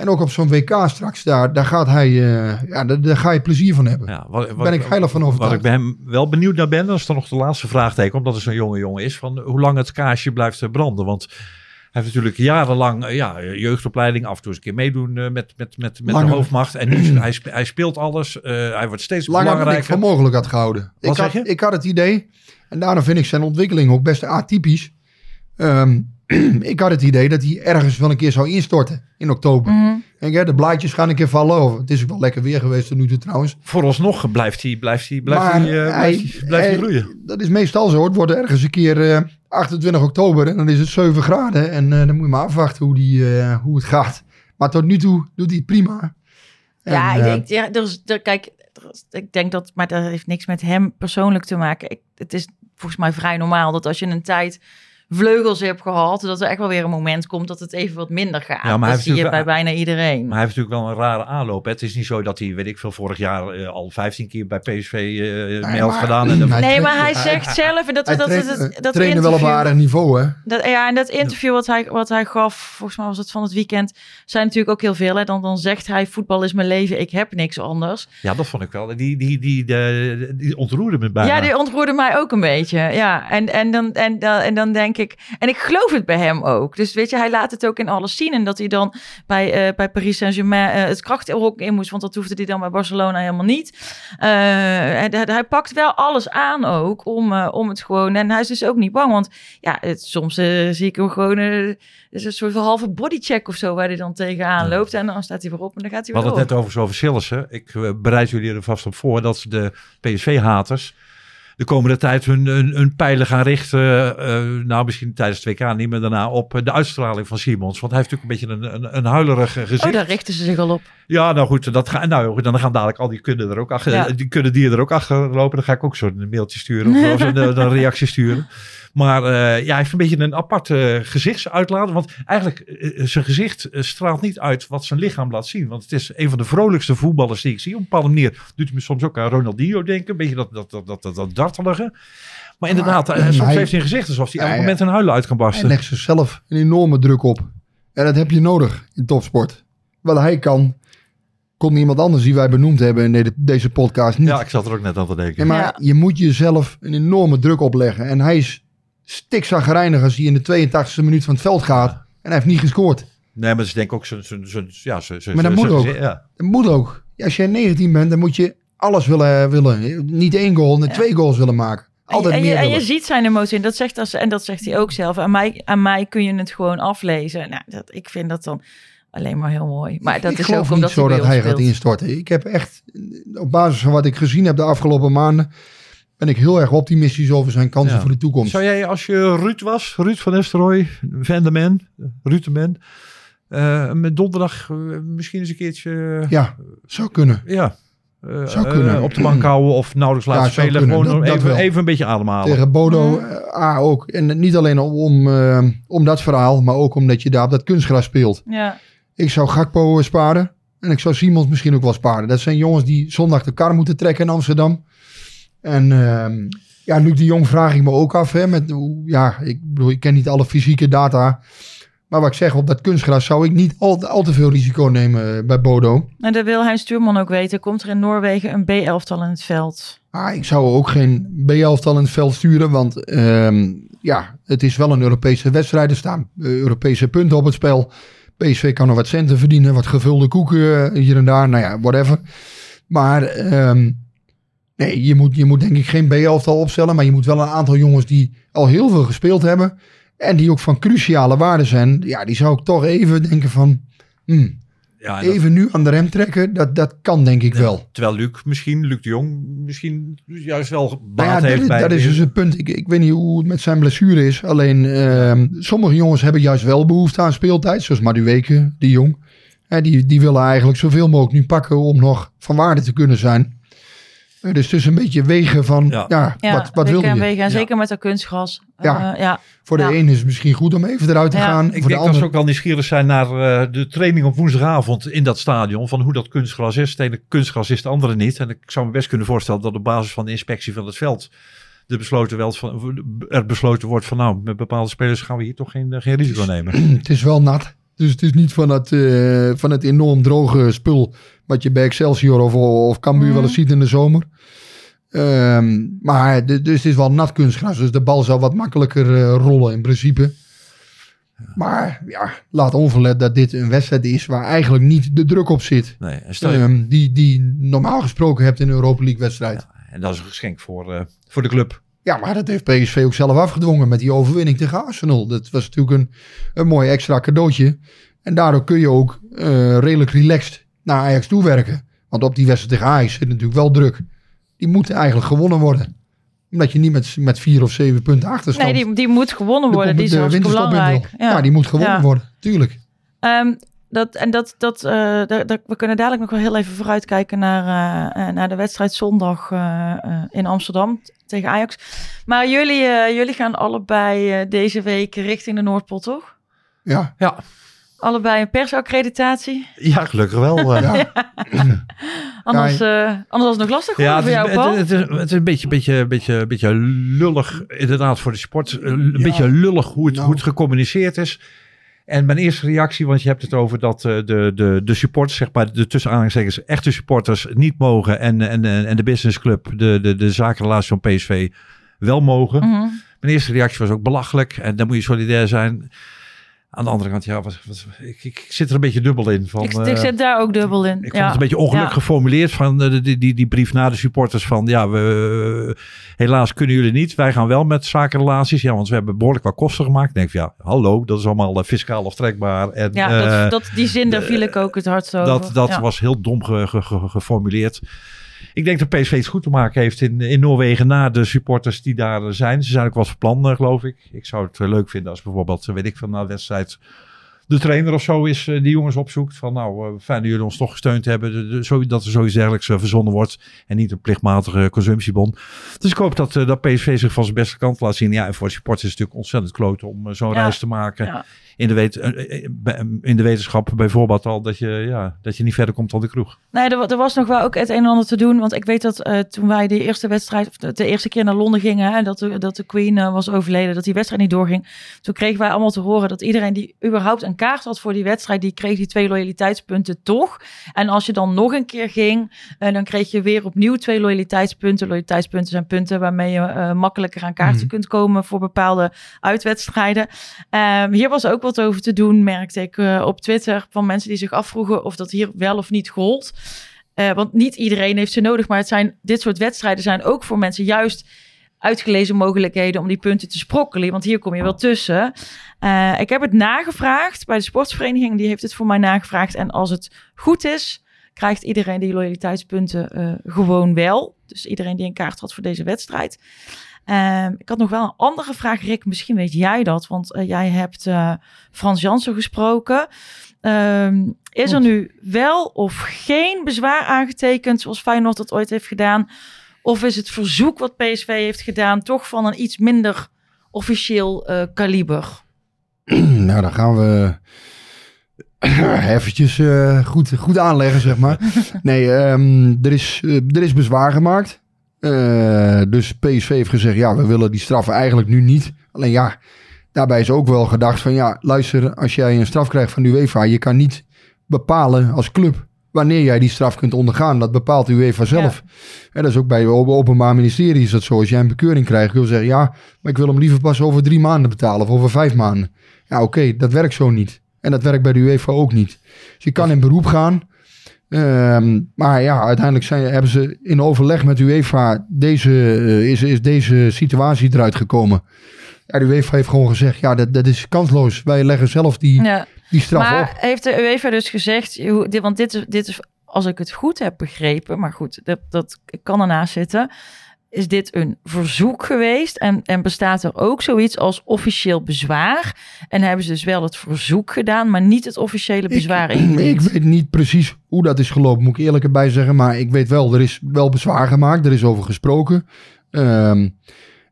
Speaker 2: En ook op zo'n WK straks, daar, daar, gaat hij, eh, ja, daar, daar ga je plezier van hebben.
Speaker 6: Ja, wat,
Speaker 2: ben ik heilig van
Speaker 6: Wat
Speaker 2: overtuigd.
Speaker 6: ik bij hem wel benieuwd naar ben, dat is dan nog de laatste vraagteken, omdat het zo'n jonge jongen is, van hoe lang het kaarsje blijft eh, branden. Want hij heeft natuurlijk jarenlang eh, ja, jeugdopleiding, af en toe eens een keer meedoen met, met, met, met
Speaker 2: Langer.
Speaker 6: de hoofdmacht. En nu hij, hij speelt alles, hij wordt steeds
Speaker 2: Langer ik
Speaker 6: belangrijker.
Speaker 2: voor mogelijk had gehouden.
Speaker 6: Wat
Speaker 2: ik, had, ik had het idee, en daarom vind ik zijn ontwikkeling ook best atypisch. Ehm, ik had het idee dat hij ergens wel een keer zou instorten in oktober.
Speaker 1: Mhm.
Speaker 2: En ja, de blaadjes gaan een keer vallen. Of, het is ook wel lekker weer geweest tot nu toe trouwens.
Speaker 6: Vooralsnog blijft hij, blijft hij, blijft
Speaker 2: Maar
Speaker 6: hij, eh,
Speaker 2: hij-
Speaker 6: blijft hij, blijft hij groeien.
Speaker 2: Dat is meestal zo. Het wordt ergens een keer eh, 28 oktober en dan is het 7 graden. En eh, dan moet je maar afwachten hoe, die, eh, hoe het gaat. Maar tot nu toe doet hij het prima. En,
Speaker 1: ja,
Speaker 2: eh,
Speaker 1: ik, ik, ja er is, er, kijk, ik denk dat, maar dat heeft niks met hem persoonlijk te maken. Ik, het is volgens mij vrij normaal dat als je een tijd vleugels hebt gehad, dat er echt wel weer een moment komt dat het even wat minder gaat.
Speaker 6: Ja, maar hij
Speaker 1: dat zie je bij bijna iedereen.
Speaker 6: Maar hij heeft natuurlijk wel een rare aanloop. Hè. Het is niet zo dat hij, weet ik veel, vorig jaar eh, al 15 keer bij PSV eh mee had
Speaker 2: maar-
Speaker 6: gedaan. En
Speaker 1: nee, maar hij
Speaker 2: hij-
Speaker 1: zegt zelf, en dat,
Speaker 2: hij
Speaker 1: dat, dat,
Speaker 2: traint-
Speaker 1: dat,
Speaker 2: eh,
Speaker 1: dat
Speaker 2: trainen wel op aardig niveau, hè?
Speaker 1: Dat, ja, en dat interview wat hij, wat hij gaf, volgens mij was het van het weekend, zijn natuurlijk ook heel veel. Hè? Dan, dan zegt hij, voetbal is mijn leven, ik heb niks anders.
Speaker 6: Ja, dat vond ik wel. Die, die, die, die, die ontroerde me bijna.
Speaker 1: Ja, die ontroerde mij ook een beetje. Ja, en, en, dan, en, dan, en dan denk ik, en ik geloof het bij hem ook. Dus weet je, hij laat het ook in alles zien. En dat hij dan bij, eh, bij Paris Saint-Germain eh, het krachthok in moest, want dat hoefde hij dan bij Barcelona helemaal niet. Eh, hij, hij pakt wel alles aan ook om, om het gewoon. En hij is dus ook niet bang, want ja, het, soms zie ik hem gewoon. het is een soort van halve bodycheck of zo waar hij dan tegenaan loopt. En dan staat hij weer op en dan gaat
Speaker 6: We
Speaker 1: hij weer
Speaker 6: hadden het net over over Sillissen. Ik bereid jullie er vast op voor dat de PSV-haters de komende tijd hun, hun, hun pijlen gaan richten. eh, nou, misschien tijdens het WK niet, maar daarna op eh, de uitstraling van Simons. Want hij heeft natuurlijk een beetje een, een, een huilerig eh, gezicht.
Speaker 1: Oh, daar richten ze zich al op.
Speaker 6: Ja, nou goed, dat ga, nou, dan gaan dadelijk al die kunnen er ook achter,
Speaker 1: Ja.
Speaker 6: die kunnen die er ook achter lopen. Dan ga ik ook zo'n mailtje sturen of, of een, een reactie sturen. Maar ja, hij heeft een beetje een aparte gezichtsuitlating. Want eigenlijk, zijn gezicht straalt niet uit wat zijn lichaam laat zien. Want het is een van de vrolijkste voetballers die ik zie. Op een bepaalde manier doet hij me soms ook aan Ronaldinho denken. Een beetje dat, dat, dat, dat, dat, Maar inderdaad,
Speaker 2: Maar-
Speaker 6: soms
Speaker 2: hij-
Speaker 6: heeft hij een gezicht alsof hij elk moment een huilen uit kan
Speaker 2: Hij
Speaker 6: barsten.
Speaker 2: legt zichzelf een enorme druk op. En dat heb je nodig in topsport. Wat hij kan, kon niemand anders die wij benoemd hebben in de- deze podcast niet.
Speaker 6: Ja, ik zat er ook net aan te denken.
Speaker 2: Nee, maar
Speaker 1: Ja.
Speaker 2: je moet jezelf een enorme druk opleggen. En hij is stikzagrijnig als hij in de 82e minuut van het veld gaat. En hij heeft niet gescoord.
Speaker 6: Nee, maar het is denk ik ook zijn... zijn- zijn- ja, zijn- zijn-
Speaker 2: Maar dat moet ook.
Speaker 6: Ja.
Speaker 2: Dat moet ook. Ja, Als je 19 bent, dan moet je alles willen. willen. Niet één goal, maar twee goals willen maken. Altijd
Speaker 1: en, je,
Speaker 2: meer
Speaker 1: en je
Speaker 2: willen.
Speaker 1: ziet zijn emotie en dat zegt, als, en dat zegt hij ook zelf. Aan mij, aan mij kun je het gewoon aflezen. Nou, dat, ik vind dat dan alleen maar heel mooi. Maar dat
Speaker 2: ik
Speaker 1: is
Speaker 2: geloof
Speaker 1: ook
Speaker 2: niet
Speaker 1: omdat
Speaker 2: zo
Speaker 1: hij
Speaker 2: dat hij gaat instorten. Ik heb echt, op basis van wat ik gezien heb de afgelopen maanden, ben ik heel erg optimistisch over zijn kansen
Speaker 6: Ja.
Speaker 2: voor de toekomst.
Speaker 6: Zou jij, als je Ruud was, Ruud van Nistelrooy, Van der Man, Ruud de Man, eh, met donderdag eh, misschien eens een keertje,
Speaker 2: Ja, zou kunnen.
Speaker 6: ja,
Speaker 2: Zou kunnen.
Speaker 6: op de bank houden of nauwelijks laten
Speaker 2: Ja,
Speaker 6: spelen. Gewoon
Speaker 2: Dat- dat
Speaker 6: even,
Speaker 2: wel.
Speaker 6: even een beetje ademhalen.
Speaker 2: Tegen Bodo eh, A ook. En niet alleen om, om, om dat verhaal, maar ook omdat je daar op dat kunstgras speelt.
Speaker 1: Ja.
Speaker 2: Ik zou Gakpo sparen. En ik zou Simons misschien ook wel sparen. Dat zijn jongens die zondag de kar moeten trekken in Amsterdam. En ehm, ja, Luc de Jong vraag ik me ook af. Hè, met, hoe- ja, ik bedoel, ik ken niet alle fysieke data. Maar wat ik zeg, op dat kunstgras zou ik niet al, al te veel risico nemen eh, bij Bodo.
Speaker 1: En dat wil Hein Stuurman ook weten. Komt er in Noorwegen een B-elftal in het veld?
Speaker 2: Ah, ik zou ook geen B-elftal in het veld sturen. Want ehm, ja, het is wel een Europese wedstrijd. Er staan eh, Europese punten op het spel. PSV kan nog wat centen verdienen. Wat gevulde koeken eh, hier en daar. Nou ja, whatever. Maar ehm, Nee, je moet, je moet denk ik geen B-elftal opstellen. Maar je moet wel een aantal jongens die al heel veel gespeeld hebben. En die ook van cruciale waarde zijn. Ja, die zou ik toch even denken van... hmm,
Speaker 6: Ja, en dat-
Speaker 2: even nu aan de rem trekken. Dat, dat kan denk ik wel.
Speaker 6: terwijl Luc misschien, Luc de Jong, misschien juist wel
Speaker 2: Nou
Speaker 6: baat
Speaker 2: ja, dat,
Speaker 6: heeft
Speaker 2: is-
Speaker 6: bij...
Speaker 2: dat is dus het punt. Ik, ik weet niet hoe het met zijn blessure is. Alleen ehm, sommige jongens hebben juist wel behoefte aan speeltijd. Zoals Maduweke, die jong. Die, die willen eigenlijk zoveel mogelijk nu pakken om nog van waarde te kunnen zijn. Eh, dus het is een beetje wegen van, ja,
Speaker 6: Ja.
Speaker 1: Ja,
Speaker 2: wat, wat wil je?
Speaker 1: wegen. En
Speaker 6: Ja.
Speaker 1: zeker met dat kunstgras.
Speaker 2: Ja.
Speaker 1: Eh, ja.
Speaker 2: Voor de
Speaker 1: Ja.
Speaker 2: een is het misschien goed om even eruit te
Speaker 1: Ja.
Speaker 2: gaan.
Speaker 6: Ik
Speaker 2: voor de
Speaker 6: denk dat ze
Speaker 2: ander
Speaker 6: ook wel nieuwsgierig zijn naar eh, de training op woensdagavond in dat stadion. Van hoe dat kunstgras is. Het ene kunstgras is het andere niet. En ik zou me best kunnen voorstellen dat op basis van de inspectie van het veld. De besloten wel van, er besloten wordt van nou, met bepaalde spelers gaan we hier toch geen, geen risico nemen.
Speaker 2: het is wel nat. Dus het is niet van het, eh, van het enorm droge spul wat je bij Excelsior of, of Cambuur
Speaker 1: Mhm.
Speaker 2: wel eens ziet in de zomer. Ehm, maar de- dus het is wel nat kunstgras. Dus de bal zal wat makkelijker eh, rollen in principe. Maar ja, laat onverlet dat dit een wedstrijd is waar eigenlijk niet de druk op zit.
Speaker 6: Nee, je-
Speaker 2: Ehm, die, die normaal gesproken hebt in een Europa League wedstrijd. Ja.
Speaker 6: en dat is een geschenk voor, eh, voor de club.
Speaker 2: maar dat heeft PSV ook zelf afgedwongen met die overwinning tegen Arsenal. Dat was natuurlijk een, een mooi extra cadeautje. En daardoor kun je ook eh, redelijk relaxed naar Ajax toe werken. Want op die wedstrijd tegen Ajax zit natuurlijk wel druk. Die moeten eigenlijk gewonnen worden. Omdat je niet met, met vier of zeven punten achterstand...
Speaker 1: Nee, die, die moet gewonnen
Speaker 2: de
Speaker 1: worden. Die is belangrijk.
Speaker 2: wil. Ja. die moet gewonnen
Speaker 1: Ja.
Speaker 2: worden. Tuurlijk.
Speaker 1: Ehm, dat, en dat, dat, eh, daar- we kunnen dadelijk nog wel heel even vooruitkijken naar, eh, eh, naar de wedstrijd zondag eh, eh, in Amsterdam tegen Ajax. Maar jullie, eh, jullie gaan allebei eh, deze week richting de Noordpool, toch?
Speaker 2: Ja.
Speaker 6: Ja,
Speaker 1: Allebei een persaccreditatie.
Speaker 6: ja gelukkig wel. eh.
Speaker 2: ja.
Speaker 1: Anders, eh, anders was het nog lastig
Speaker 6: Ja,
Speaker 1: voor jou,
Speaker 6: het,
Speaker 1: Paul.
Speaker 6: is, het, het, is, het is een beetje, beetje, beetje, beetje lullig, inderdaad, voor de sport. Een beetje lullig hoe het,
Speaker 2: Nou.
Speaker 6: hoe het gecommuniceerd is. En mijn eerste reactie, want je hebt het over dat eh, de, de, de supporters, zeg maar, de tussen aanhalingstekens echte supporters niet mogen. En, en, en de businessclub, de, de, de zakenrelatie van PSV, wel mogen.
Speaker 1: Mhm.
Speaker 6: Mijn eerste reactie was ook belachelijk. En dan moet je solidair zijn. Aan de andere kant, ja, wat- ik, ik zit er een beetje dubbel in. Van,
Speaker 1: ik, ik
Speaker 6: eh,
Speaker 1: zit daar ook dubbel in.
Speaker 6: ik vond
Speaker 1: ja.
Speaker 6: het een beetje ongelukkig
Speaker 1: Ja.
Speaker 6: geformuleerd van eh, die, die, die brief naar de supporters van ja, we, helaas kunnen jullie niet. Wij gaan wel met zakenrelaties. Ja, want we hebben behoorlijk wat kosten gemaakt. Ik denk van ja, hallo, dat is allemaal eh, fiscaal aftrekbaar. En,
Speaker 1: Ja, dat, dat, die zin, daar viel ik ook het hardst over.
Speaker 6: dat, dat
Speaker 1: Ja.
Speaker 6: was heel dom ge- ge- ge- geformuleerd. Ik denk dat PSV het goed te maken heeft in, in Noorwegen na de supporters die daar zijn. Ze zijn ook wat van plan, eh, geloof ik. Ik zou het eh, leuk vinden als bijvoorbeeld, eh, weet ik van na de wedstrijd, de trainer of zo is die jongens opzoekt. Van nou, fijn dat jullie ons toch gesteund hebben. De- de- zo, dat er zoiets dergelijks verzonnen wordt. En niet een plichtmatige consumptiebon. Dus ik hoop dat, dat PSV zich van zijn beste kant laat zien. Ja, en voor supporters is het natuurlijk ontzettend kloten om zo'n
Speaker 1: Ja.
Speaker 6: reis te maken.
Speaker 1: Ja.
Speaker 6: In, de wet, eh, eh, in de wetenschap bijvoorbeeld al dat je, ja, dat je niet verder komt dan de kroeg.
Speaker 1: Nee, er, wa- er was nog wel ook het een en ander te doen. Want ik weet dat eh, toen wij de eerste wedstrijd, of de, eerste keer naar Londen gingen, en dat de, dat de Queen was overleden, dat die wedstrijd niet doorging. Toen kregen wij allemaal te horen dat iedereen die überhaupt een kaart had voor die wedstrijd, die kreeg die twee loyaliteitspunten toch. En als je dan nog een keer ging, dan kreeg je weer opnieuw twee loyaliteitspunten. Loyaliteitspunten zijn punten waarmee je makkelijker aan kaarten
Speaker 2: Mhm.
Speaker 1: kunt komen voor bepaalde uitwedstrijden. Ehm, hier was ook wat over te doen, merkte ik eh, op Twitter, van mensen die zich afvroegen of dat hier wel of niet gold. Eh, want niet iedereen heeft ze nodig, maar het zijn, dit soort wedstrijden zijn ook voor mensen juist uitgelezen mogelijkheden om die punten te sprokkelen. Want hier kom je wel tussen. Eh, ik heb het nagevraagd bij de sportsvereniging, die heeft het voor mij nagevraagd. En als het goed is, krijgt iedereen die loyaliteitspunten gewoon wel. Dus iedereen die een kaart had voor deze wedstrijd. Ehm, ik had nog wel een andere vraag, Rick. Misschien weet jij dat, want eh, jij hebt eh, Frans Jansen gesproken. Ehm, is er nu wel of geen bezwaar aangetekend, zoals Feyenoord dat ooit heeft gedaan? Of is het verzoek wat PSV heeft gedaan toch van een iets minder officieel eh, kaliber?
Speaker 2: nou, dan gaan we eventjes goed, goed aanleggen, zeg maar. Nee, ehm, er, is, er is bezwaar gemaakt. Eh, dus PSV heeft gezegd, ja, we willen die straffen eigenlijk nu niet. Alleen ja, daarbij is ook wel gedacht van, ja, luister, als jij een straf krijgt van de UEFA, je kan niet bepalen als club wanneer jij die straf kunt ondergaan. Dat bepaalt de UEFA zelf. En dat is ook bij het Openbaar Ministerie is dat zo. Als jij een bekeuring krijgt, wil je zeggen, ja, maar ik wil hem liever pas over drie maanden betalen of over vijf maanden. Ja, oké, dat werkt zo niet. En dat werkt bij de UEFA ook niet. Dus je kan in beroep gaan. Ehm, maar ja, uiteindelijk zijn, hebben ze in overleg met UEFA deze, eh, is, is deze situatie eruit gekomen. Ja, de UEFA heeft gewoon gezegd, ja, dat, dat is kansloos. Wij leggen zelf die,
Speaker 1: Ja.
Speaker 2: die straf
Speaker 1: Maar
Speaker 2: op.
Speaker 1: heeft de UEFA dus gezegd, want dit is, dit is, als ik het goed heb begrepen, maar goed, dat, dat kan ernaast zitten. Is dit een verzoek geweest en, en bestaat er ook zoiets als officieel bezwaar? En hebben ze dus wel het verzoek gedaan, maar niet het officiële bezwaar
Speaker 2: Ik
Speaker 1: ingediend?
Speaker 2: weet niet precies hoe dat is gelopen, moet ik eerlijk erbij zeggen. Maar ik weet wel, er is wel bezwaar gemaakt. Er is over gesproken. Ehm,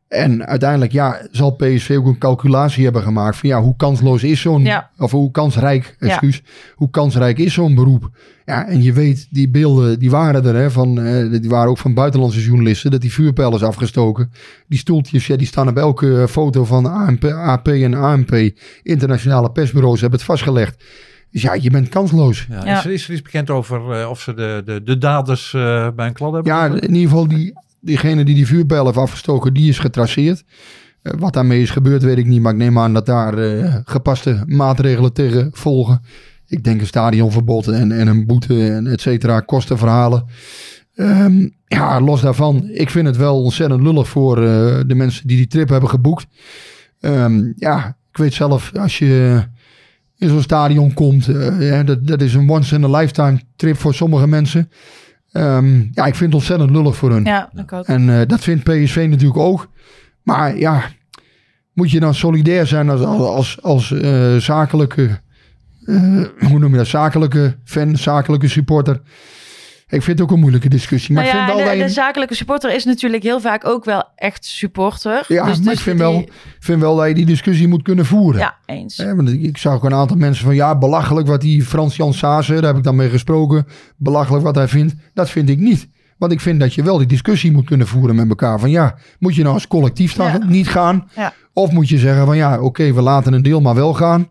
Speaker 2: en uiteindelijk ja, zal PSV ook een calculatie hebben gemaakt van ja, hoe kansloos is zo'n,
Speaker 1: Ja.
Speaker 2: of hoe kansrijk,
Speaker 1: Ja.
Speaker 2: excuus, hoe kansrijk is zo'n beroep. Ja, en je weet, die beelden, die waren er, hè, van, eh, die waren ook van buitenlandse journalisten, dat die vuurpijl is afgestoken. Die stoeltjes, ja, die staan op elke foto van ANP, AP en ANP. Internationale persbureaus hebben het vastgelegd. Dus ja, je bent kansloos.
Speaker 6: Ja,
Speaker 1: Ja.
Speaker 6: Is, er, is er iets bekend over eh, of ze de, de, de daders eh, bij een klad hebben?
Speaker 2: Ja, in ieder geval die, diegene die die vuurpijl heeft afgestoken, die is getraceerd. Eh, wat daarmee is gebeurd, weet ik niet. Maar ik neem aan dat daar eh, gepaste maatregelen tegen volgen. Ik denk een stadionverbod en, en een boete en et cetera, kostenverhalen. Ehm, ja, los daarvan. Ik vind het wel ontzettend lullig voor eh, de mensen die die trip hebben geboekt. Ehm, ja, ik weet zelf, als je in zo'n stadion komt, dat, dat is een once in a lifetime trip voor sommige mensen. Ehm, ja, ik vind het ontzettend lullig voor hun.
Speaker 1: Ja, ik ook.
Speaker 2: En eh, dat vindt PSV natuurlijk ook. Maar ja, moet je dan solidair zijn als, als, als eh, zakelijke, eh, hoe noem je dat, zakelijke fan, zakelijke supporter. Ik vind het ook een moeilijke discussie. Maar
Speaker 1: Nou
Speaker 2: ik
Speaker 1: ja,
Speaker 2: vind wel
Speaker 1: de,
Speaker 2: dat je-
Speaker 1: de zakelijke supporter is natuurlijk heel vaak ook wel echt supporter.
Speaker 2: ja,
Speaker 1: Dus-
Speaker 2: maar
Speaker 1: dus
Speaker 2: ik vind
Speaker 1: die-
Speaker 2: wel, vind wel dat je die discussie moet kunnen voeren.
Speaker 1: Ja, eens.
Speaker 2: Hè, want ik, zag ook een aantal mensen van ja, belachelijk wat die Frans-Jan Saase, daar heb ik dan mee gesproken, belachelijk wat hij vindt. Dat vind ik niet. Want ik vind dat je wel die discussie moet kunnen voeren met elkaar. Van ja, moet je nou als collectief dan
Speaker 1: Ja.
Speaker 2: niet gaan?
Speaker 1: Ja.
Speaker 2: Of moet je zeggen van ja, oké, we laten een deel maar wel gaan.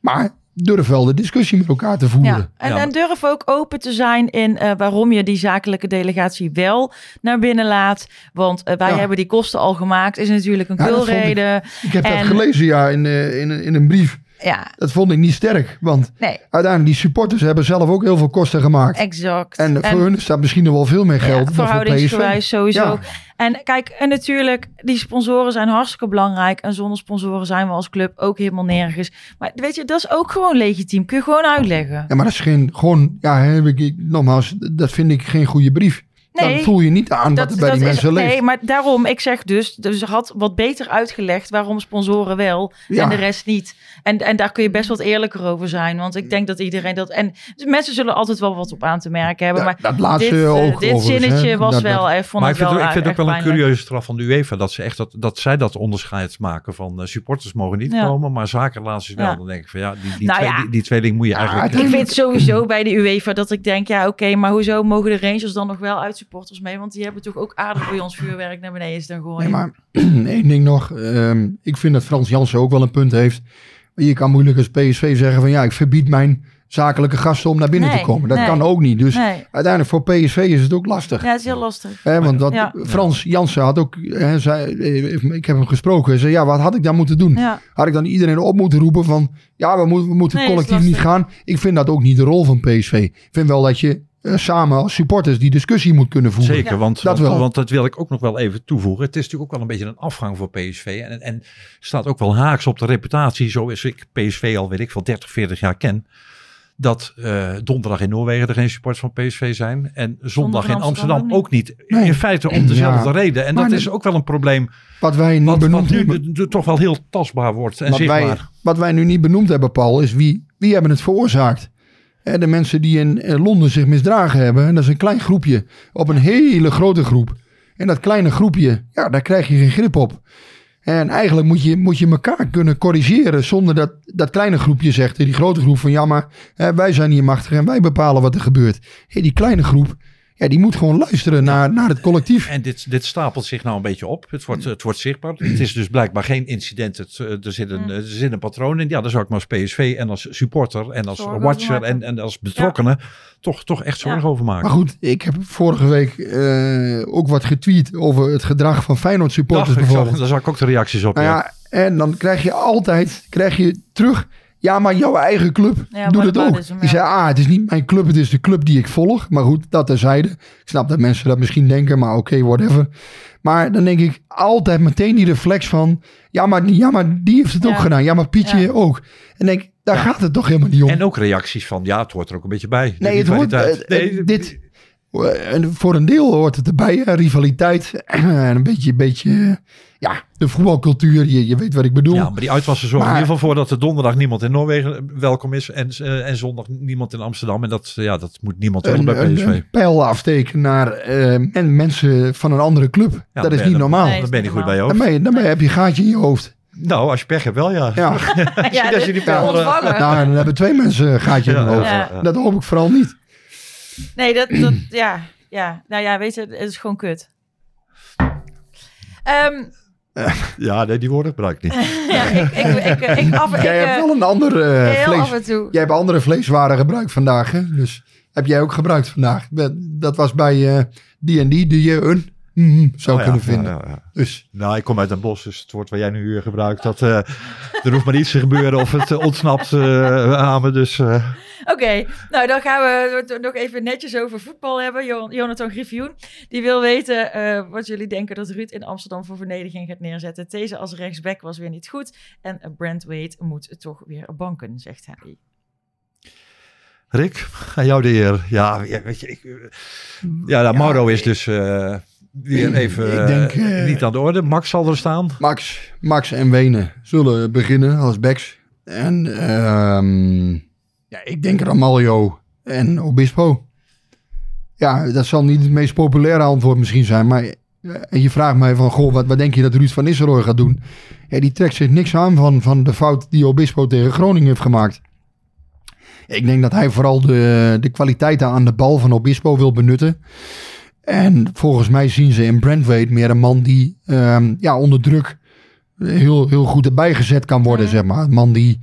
Speaker 2: Maar durf wel de discussie met elkaar te voeren.
Speaker 1: Ja, en,
Speaker 6: Ja,
Speaker 1: en durf ook open te zijn in eh, waarom je die zakelijke delegatie wel naar binnen laat. Want eh, wij
Speaker 2: Ja.
Speaker 1: hebben die kosten al gemaakt, is natuurlijk een
Speaker 2: Ja, ik- heb
Speaker 1: En-
Speaker 2: dat gelezen ja, in, eh, in, in een brief.
Speaker 1: Ja,
Speaker 2: Dat vond ik niet sterk. Want
Speaker 1: nee,
Speaker 2: uiteindelijk die supporters hebben zelf ook heel veel kosten gemaakt.
Speaker 1: exact.
Speaker 2: En voor hun staat misschien nog wel veel meer geld
Speaker 1: ja, verhoudingsgewijs sowieso.
Speaker 2: Ja.
Speaker 1: En kijk, en natuurlijk, die sponsoren zijn hartstikke belangrijk. En zonder sponsoren zijn we als club ook helemaal nergens. Maar weet je, dat is ook gewoon legitiem. Kun je gewoon uitleggen.
Speaker 2: Ja, maar dat is geen, gewoon, ja, ik, ik- nogmaals, dat vind ik geen goede brief.
Speaker 1: Nee,
Speaker 2: Dan voel je niet aan wat er bij die
Speaker 1: is-
Speaker 2: mensen leeft.
Speaker 1: Nee, maar daarom, ik zeg dus, dus ze had wat beter uitgelegd waarom sponsoren wel
Speaker 2: Ja.
Speaker 1: en de rest niet. En, en daar kun je best wat eerlijker over zijn, want ik denk dat iedereen dat... En dus mensen zullen altijd wel wat op aan te merken hebben,
Speaker 2: Ja,
Speaker 1: maar
Speaker 2: dat laatste
Speaker 1: dit, eh,
Speaker 2: ook
Speaker 1: dit
Speaker 2: overigens,
Speaker 1: zinnetje
Speaker 2: hè.
Speaker 1: was
Speaker 2: Dat-
Speaker 1: wel,
Speaker 2: dat-
Speaker 1: eh, vond
Speaker 6: maar
Speaker 1: ik
Speaker 6: ik vind,
Speaker 1: wel
Speaker 6: het- ik vind het ook wel een curieuze straf van de UEFA dat ze echt dat, dat zij dat onderscheid maken van eh, supporters mogen niet
Speaker 1: Ja.
Speaker 6: komen, maar zakenrelaties wel.
Speaker 1: Ja.
Speaker 6: Dan denk ik van ja, die, die,
Speaker 1: Nou
Speaker 6: twee,
Speaker 1: ja.
Speaker 6: die, die tweeling moet je eigenlijk.
Speaker 1: Ik vind sowieso bij de UEFA dat ik denk, ja oké, maar hoezo mogen de Rangers dan nog wel uit supporters mee? Want die hebben toch ook aardig bij ons vuurwerk naar beneden staan gooien.
Speaker 2: Nee, maar één ding nog. ehm, ik vind dat Frans Jansen ook wel een punt heeft. Je kan moeilijk als PSV zeggen van ja, ik verbied mijn zakelijke gasten om naar binnen
Speaker 1: Nee,
Speaker 2: te komen. Dat
Speaker 1: nee.
Speaker 2: kan ook niet. Dus
Speaker 1: Nee,
Speaker 2: uiteindelijk voor PSV is het ook lastig.
Speaker 1: ja, het is heel lastig.
Speaker 2: Hè, want dat,
Speaker 1: Ja.
Speaker 2: Frans Jansen had ook, hè, zei, eh, ik heb hem gesproken, hij zei ja, wat had ik dan moeten doen?
Speaker 1: Ja.
Speaker 2: Had ik dan iedereen op moeten roepen van ja, we moeten, we moeten
Speaker 1: is
Speaker 2: collectief niet gaan? Ik vind dat ook niet de rol van PSV. Ik vind wel dat je eh, samen als supporters die discussie moet kunnen voeren.
Speaker 6: Zeker, want,
Speaker 2: dat
Speaker 6: want, dat wil ik ook nog wel even toevoegen. Het is natuurlijk ook wel een beetje een afgang voor PSV. En, en staat ook wel haaks op de reputatie, zoals ik PSV al weet ik veel 30, 40 jaar ken. Dat eh, donderdag in Noorwegen er geen supporters van PSV zijn. En zondag in
Speaker 1: in Amsterdam
Speaker 6: Amsterdam
Speaker 1: ook
Speaker 6: ook niet.
Speaker 2: Nee.
Speaker 6: In feite om dezelfde
Speaker 2: Ja.
Speaker 6: reden. En
Speaker 2: Maar
Speaker 6: dat is ook wel een probleem.
Speaker 2: Wat wij niet
Speaker 6: Wat, wat
Speaker 2: benoemd
Speaker 6: nu
Speaker 2: hebben.
Speaker 6: de- de- toch wel heel tastbaar wordt en
Speaker 2: Wat wij,
Speaker 6: zichtbaar.
Speaker 2: wat wij nu niet benoemd hebben, Paul, is wie, wie hebben het veroorzaakt? De mensen die in eh, Londen zich misdragen hebben, en dat is een klein groepje, op een hele grote groep. En dat kleine groepje, ja, daar krijg je geen grip op. En eigenlijk moet je, moet je elkaar kunnen corrigeren zonder dat dat kleine groepje zegt, die grote groep van ja, maar wij zijn hier machtig en wij bepalen wat er gebeurt. Die kleine groep, ja, die moet gewoon luisteren naar, naar het collectief.
Speaker 6: En dit, dit stapelt zich nou een beetje op. Het wordt, het wordt zichtbaar. Het is dus blijkbaar geen incident. Het, eh, er, zit een, er zit een patroon in. Ja, dan zou ik maar als PSV en als supporter en als
Speaker 1: Zorgen
Speaker 6: watcher en, en als betrokkenen toch, toch echt zorgen
Speaker 1: Ja.
Speaker 6: over maken.
Speaker 2: Maar goed, ik heb vorige week eh, ook wat getweet over het gedrag van Feyenoord supporters
Speaker 6: Dag, ik zag,
Speaker 2: bijvoorbeeld.
Speaker 6: daar zag ik ook de reacties op.
Speaker 2: Nou
Speaker 6: ja.
Speaker 2: ja, en dan krijg je altijd krijg je terug. Ja, maar jouw eigen club
Speaker 1: Ja,
Speaker 2: doet het
Speaker 1: dat
Speaker 2: ook.
Speaker 1: hem,
Speaker 2: Die
Speaker 1: ja.
Speaker 2: zei, ah, het is niet mijn club, het is de club die ik volg. Maar goed, dat terzijde. Ik snap dat mensen dat misschien denken, maar oké, whatever. Maar dan denk ik altijd meteen die reflex van... Ja, maar, ja, maar die heeft het ook gedaan. Ja, maar Pietje
Speaker 1: Ja.
Speaker 2: ook. En denk, daar gaat het toch helemaal niet om.
Speaker 6: En ook reacties van, ja, het hoort er ook een beetje bij.
Speaker 2: Nee, het hoort, eh, eh, dit, en voor een deel hoort het erbij, hè, rivaliteit. En een beetje, beetje eh, ja, de voetbalcultuur. Je, je weet wat ik bedoel.
Speaker 6: Ja, maar die uitwassen zorgen
Speaker 2: Maar-
Speaker 6: in ieder geval voor dat er donderdag niemand in Noorwegen welkom is en, eh, en zondag niemand in Amsterdam. En dat, ja, dat moet niemand willen bij
Speaker 2: een,
Speaker 6: PSV.
Speaker 2: een pijl afsteken naar eh, en mensen van een andere club.
Speaker 6: Ja,
Speaker 2: dat is niet normaal.
Speaker 6: Dan ben je goed bij je hoofd.
Speaker 2: Daarmee, daarmee heb je een gaatje in je hoofd.
Speaker 6: Nou, als je pech hebt wel, ja.
Speaker 2: Ja,
Speaker 6: je die pijl, eh,
Speaker 1: ontvangen.
Speaker 2: nou, dan hebben twee mensen een gaatje in hun
Speaker 6: Ja,
Speaker 2: hoofd.
Speaker 1: ja,
Speaker 6: ja.
Speaker 2: Dat hoop ik vooral niet.
Speaker 1: Nee, dat, dat ja, ja. Nou ja, weet je, het is gewoon kut. Ehm,
Speaker 6: Ja, nee, die woorden gebruik ik niet.
Speaker 1: ja, ik, ik, ik, ik, ik, af, ik,
Speaker 2: Jij hebt
Speaker 1: eh,
Speaker 2: wel een ander eh, vlees.
Speaker 1: af en toe.
Speaker 2: Jij hebt andere vleeswaren gebruikt vandaag, hè? Dus heb jij ook gebruikt vandaag. Dat was bij eh, die en die, die je een mm, zou
Speaker 6: Oh
Speaker 2: kunnen
Speaker 6: ja,
Speaker 2: vinden.
Speaker 6: ja, ja.
Speaker 2: Dus
Speaker 6: Nou, ik kom uit een bos, dus het woord waar jij nu hier gebruikt, dat, eh, er hoeft maar iets te gebeuren of het eh, ontsnapt eh, aan me. Dus eh,
Speaker 1: Oké, nou dan gaan we het nog even netjes over voetbal hebben. Jo- Jonathan Griffioen, die wil weten eh, wat jullie denken dat Ruud in Amsterdam voor verdediging gaat neerzetten. Deze als rechtsback was weer niet goed en Brent Wade moet toch weer banken, zegt hij.
Speaker 6: Rick, aan jou de eer. Ja, weet je, ik, ja, nou, Mauro is dus eh, weer even
Speaker 2: Ik denk,
Speaker 6: eh,
Speaker 2: eh,
Speaker 6: niet aan de orde. Max zal er staan.
Speaker 2: Max, Max en Wenen zullen beginnen als backs. En ehm, ja, ik denk Ramaljo en Obispo. Ja, dat zal niet het meest populaire antwoord misschien zijn. Maar eh, je vraagt mij van, goh, wat, wat denk je dat Ruud van Nistelrooy gaat doen? Ja, die trekt zich niks aan van, van de fout die Obispo tegen Groningen heeft gemaakt. Ik denk dat hij vooral de, de kwaliteiten aan de bal van Obispo wil benutten. En volgens mij zien ze in Brentwaite meer een man die ehm, ja, onder druk heel, heel goed erbij gezet kan worden, zeg maar. Een man die,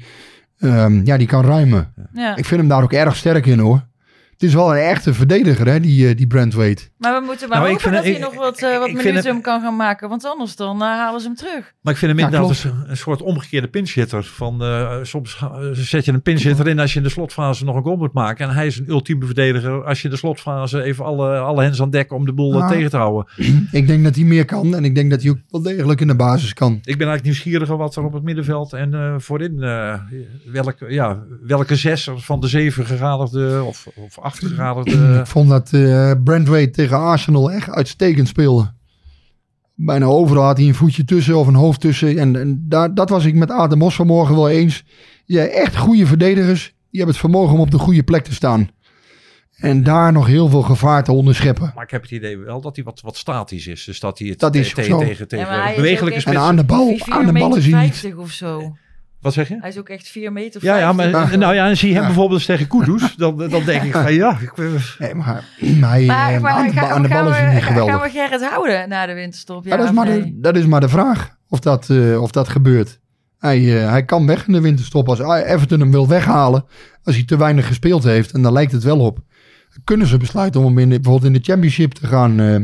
Speaker 2: ehm, ja, die kan ruimen.
Speaker 1: Ja.
Speaker 2: Ik vind hem daar ook erg sterk in, hoor. Het is wel een echte verdediger, hè, die, eh, die Brentwaite.
Speaker 1: Maar we moeten maar
Speaker 6: Nou,
Speaker 1: hopen dat
Speaker 6: het-
Speaker 1: hij
Speaker 6: ik-
Speaker 1: nog wat, eh, wat minuten
Speaker 6: het-
Speaker 1: kan gaan maken, want anders dan eh, halen ze hem terug.
Speaker 6: Maar ik vind hem
Speaker 2: Ja,
Speaker 6: inderdaad een, een soort omgekeerde pinchitter. Van, eh, soms zet je een pinchitter in als je in de slotfase nog een goal moet maken. En hij is een ultieme verdediger als je in de slotfase even alle, alle hens aan dek om de boel
Speaker 2: Ah.
Speaker 6: tegen te houden.
Speaker 2: Ik denk dat hij meer kan en ik denk dat hij ook wel degelijk in de basis kan.
Speaker 6: Ik ben eigenlijk nieuwsgieriger wat er op het middenveld en eh, voorin, eh, welke, ja, welke zes van de zeven gegadigde of, of acht gegadigde.
Speaker 2: Ik vond dat eh Brentwaite tegen Arsenal echt uitstekend speelde. Bijna overal had hij een voetje tussen of een hoofd tussen. En, en daar, dat was ik met Adam Mos vanmorgen wel eens. Ja, echt goede verdedigers. Die hebben het vermogen om op de goede plek te staan. En daar nog heel veel gevaar te onderscheppen.
Speaker 6: Maar ik heb het idee wel dat hij wat, wat statisch is. Dus dat hij het
Speaker 2: Dat is
Speaker 6: te-
Speaker 2: ook zo.
Speaker 6: tegen, tegen
Speaker 1: Ja,
Speaker 6: bewegelijke
Speaker 2: En aan de bal,
Speaker 1: 4
Speaker 2: aan de bal is hij niet.
Speaker 1: 50 of zo.
Speaker 6: Wat zeg je?
Speaker 1: Hij is ook echt 4 meter
Speaker 6: Ja, ja,
Speaker 1: 50.
Speaker 6: maar nou ja, en zie je hem
Speaker 2: Ja.
Speaker 6: bijvoorbeeld eens tegen Kudus, dan, dan denk ik van ja, ik,
Speaker 2: Nee, maar, maar, hij,
Speaker 1: Maar,
Speaker 2: eh,
Speaker 1: maar
Speaker 2: aan, de,
Speaker 1: gaan,
Speaker 2: aan de
Speaker 1: gaan
Speaker 2: bal is niet
Speaker 1: gaan
Speaker 2: geweldig.
Speaker 1: we Gerrit houden na de winterstop? Ja,
Speaker 2: Ja, dat, is maar
Speaker 1: nee?
Speaker 2: de, dat is maar de vraag of dat, eh, of dat gebeurt. Hij, eh, hij kan weg in de winterstop als Everton hem wil weghalen. Als hij te weinig gespeeld heeft. En daar lijkt het wel op. Kunnen ze besluiten om hem in de, bijvoorbeeld in de championship te gaan, eh,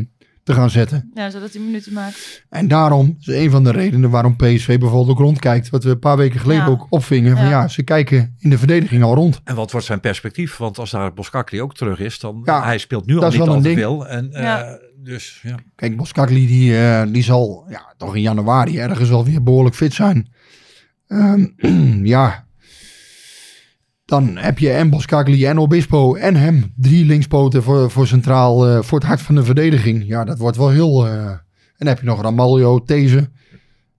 Speaker 2: te gaan zetten.
Speaker 1: Ja, zodat hij minuten maakt.
Speaker 2: En daarom is een van de redenen waarom PSV bijvoorbeeld ook rondkijkt. Wat we een paar weken geleden
Speaker 1: Ja.
Speaker 2: ook opvingen. Van
Speaker 1: Ja.
Speaker 2: ja, ze kijken in de verdediging al rond.
Speaker 6: En wat wordt zijn perspectief? Want als daar Boskakli ook terug is, dan
Speaker 2: Ja,
Speaker 6: hij speelt nu
Speaker 2: dat
Speaker 6: al niet al veel. En, eh,
Speaker 1: Ja.
Speaker 6: Dus ja.
Speaker 2: Kijk, Boskakli die, eh, die zal ja, toch in januari ergens alweer behoorlijk fit zijn. Ehm, ja. Dan heb je en Boskakli en Obispo en hem. Drie linkspoten voor, voor centraal, eh, voor het hart van de verdediging. Ja, dat wordt wel heel... eh, en dan heb je nog Ramaljo, These.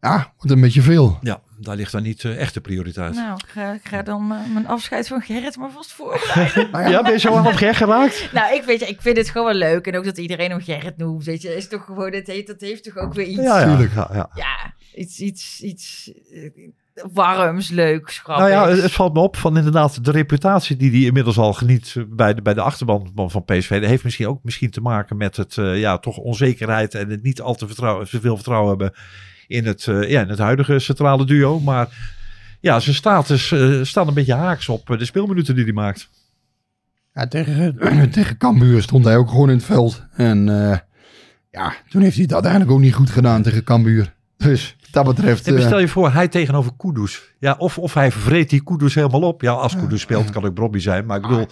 Speaker 2: Ja, wordt een beetje veel.
Speaker 6: ja, daar ligt dan niet eh, echt de prioriteit.
Speaker 1: Nou, ik ga, ik ga dan mijn afscheid van Gerrit maar vast voorbereiden.
Speaker 2: Nou ja,
Speaker 6: ben je zo het gek geraakt?
Speaker 1: nou, ik, weet, je, ik vind het gewoon wel leuk. En ook dat iedereen hem Gerrit noemt. Weet je, is toch gewoon, het heeft, dat heeft toch ook weer iets...
Speaker 6: Ja, ja.
Speaker 2: Tuurlijk.
Speaker 6: Ja, ja.
Speaker 1: ja, iets, iets, iets warms, leuks,
Speaker 6: Nou ja, het, het valt me op van inderdaad de reputatie die hij inmiddels al geniet bij de, bij de achterban van- van PSV. Dat heeft misschien ook misschien te maken met het eh, ja, toch onzekerheid en het niet al te vertrouwen, te veel vertrouwen hebben in het, eh, ja, in het huidige centrale duo. Maar ja, zijn status eh staat een beetje haaks op de speelminuten die hij maakt.
Speaker 2: Ja, tegen, tegen Cambuur stond hij ook gewoon in het veld. En eh, ja, toen heeft hij het uiteindelijk ook niet goed gedaan tegen Cambuur. Dus dat betreft...
Speaker 6: En
Speaker 2: eh,
Speaker 6: stel je voor, hij tegenover Kudus. Ja, of, of hij vreet die Kudus helemaal op. Ja, als Kudus speelt kan ook Bobby zijn. Maar ik bedoel,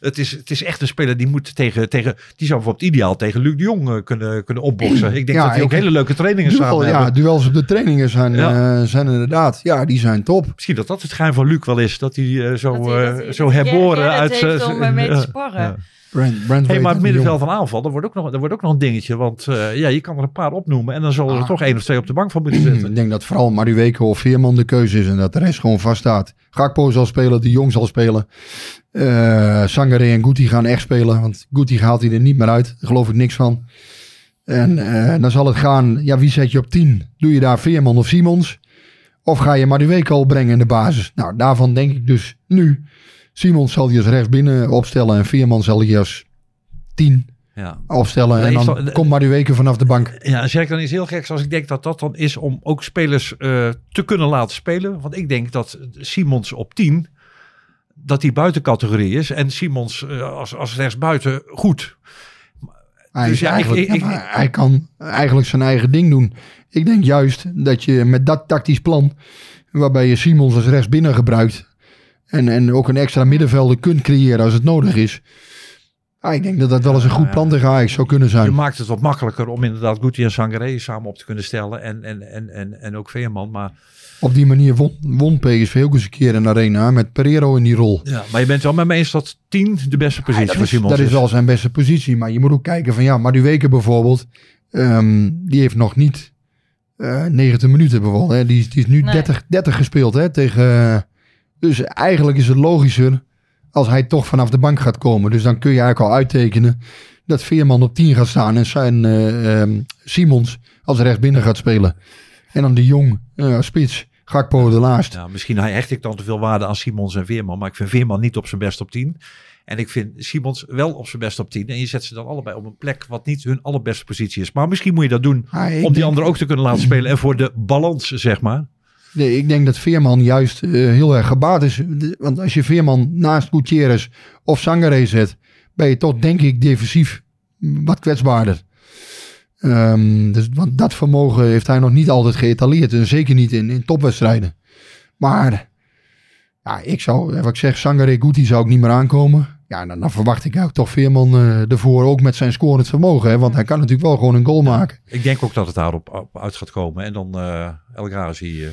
Speaker 6: het is, het is echt een speler die moet tegen, tegen... Die zou bijvoorbeeld ideaal tegen Luc de Jong eh, kunnen, kunnen opboksen. Ik denk
Speaker 2: Ja,
Speaker 6: dat die ook hele leuke trainingen
Speaker 2: duel,
Speaker 6: samen
Speaker 2: ja,
Speaker 6: hebben.
Speaker 2: duels op de trainingen zijn,
Speaker 6: Ja.
Speaker 2: eh, zijn inderdaad, ja, die zijn top.
Speaker 6: Misschien dat dat het geheim van Luc wel is. Dat hij eh, zo,
Speaker 1: Dat hij- dat
Speaker 6: eh,
Speaker 1: hij-
Speaker 6: zo
Speaker 1: hij
Speaker 6: herboren uit... eh,
Speaker 1: om, eh, mee te
Speaker 6: ja.
Speaker 2: Brand, Brand
Speaker 6: Hey, maar het middenveld van aanval, dat wordt ook nog, dat wordt ook nog een dingetje. Want eh, ja, je kan er een paar opnoemen. En dan zullen er
Speaker 2: Ah.
Speaker 6: toch één of twee op de bank van moeten zitten.
Speaker 2: Ik denk dat vooral Maruweke of Veerman de keuze is en dat de rest gewoon vaststaat. Gakpo zal spelen, de Jong zal spelen. Eh Sangare en Guti gaan echt spelen, want Guti haalt hij er niet meer uit. Daar geloof ik niks van. En eh, dan zal het gaan, ja, wie zet je op 10? Doe je daar Veerman of Simons? Of ga je Maruweke al brengen in de basis? Nou, daarvan denk ik dus nu. Simons zal die als rechts binnen opstellen en Veerman zal die als 10
Speaker 6: Ja.
Speaker 2: opstellen.
Speaker 6: Nee,
Speaker 2: en dan komt Maruweke vanaf de bank.
Speaker 6: Ja, zeg ik dan iets heel geks als ik denk dat dat dan is om ook spelers eh, te kunnen laten spelen. Want ik denk dat Simons op 10, dat die buitencategorie is. En Simons eh, als, als rechtsbuiten goed.
Speaker 2: Hij,
Speaker 6: Dus ja,
Speaker 2: eigenlijk,
Speaker 6: ik-
Speaker 2: ja, maar hij kan eigenlijk zijn eigen ding doen. Ik denk juist dat je met dat tactisch plan, waarbij je Simons als rechtsbinnen gebruikt en, en ook een extra middenvelder kunt creëren als het nodig is. Ah, ik denk dat dat wel eens een goed plan tegen Ajax zou kunnen
Speaker 6: Je
Speaker 2: zijn.
Speaker 6: maakt het wat makkelijker om inderdaad Guti en Sangaré samen op te kunnen stellen. En, en, en, en, en ook Veerman. Maar,
Speaker 2: Op die manier won, won PSV ook eens een keer in de arena met Pereiro in die rol.
Speaker 6: ja, maar je bent wel met me eens dat 10 de beste positie
Speaker 2: dat
Speaker 6: voor
Speaker 2: is, dat is wel zijn beste positie. Maar je moet ook kijken van ja, Maduweke bijvoorbeeld. ehm, die heeft nog niet eh 90 minuten bijvoorbeeld. Hè. Die, is- die is nu
Speaker 1: Nee.
Speaker 2: 30, 30 gespeeld hè, tegen... Dus eigenlijk is het logischer als hij toch vanaf de bank gaat komen. Dus dan kun je eigenlijk al uittekenen dat Veerman op 10 gaat staan en zijn eh, ehm, Simons als rechtsbinnen gaat spelen. En dan de Jong als spits, Gakpo de laatst.
Speaker 6: Ja, misschien hecht ik dan te veel waarde aan Simons en Veerman. Maar ik vind Veerman niet op zijn best op 10. En ik vind Simons wel op zijn best op 10. En je zet ze dan allebei op een plek wat niet hun allerbeste positie is. Maar misschien moet je dat doen
Speaker 2: Ah,
Speaker 6: om die
Speaker 2: denk-
Speaker 6: anderen ook te kunnen laten spelen. En voor de balans, zeg maar.
Speaker 2: Nee, ik denk dat Veerman juist eh, heel erg gebaat is. Want als je Veerman naast Gutierrez of Sangare zet, ben je toch denk ik defensief wat kwetsbaarder. Ehm, dus, want dat vermogen heeft hij nog niet altijd geëtaleerd. En zeker niet in, in topwedstrijden. Maar ja, ik zou, wat ik zeg, Sangare Guti zou ik niet meer aankomen. Ja, dan, dan verwacht ik ook toch Veerman eh ervoor, ook met zijn scorend vermogen. Hè, want hij kan natuurlijk wel gewoon een goal maken.
Speaker 6: Ik denk ook dat het daarop op uit gaat komen. En dan eh El Ghazi eh,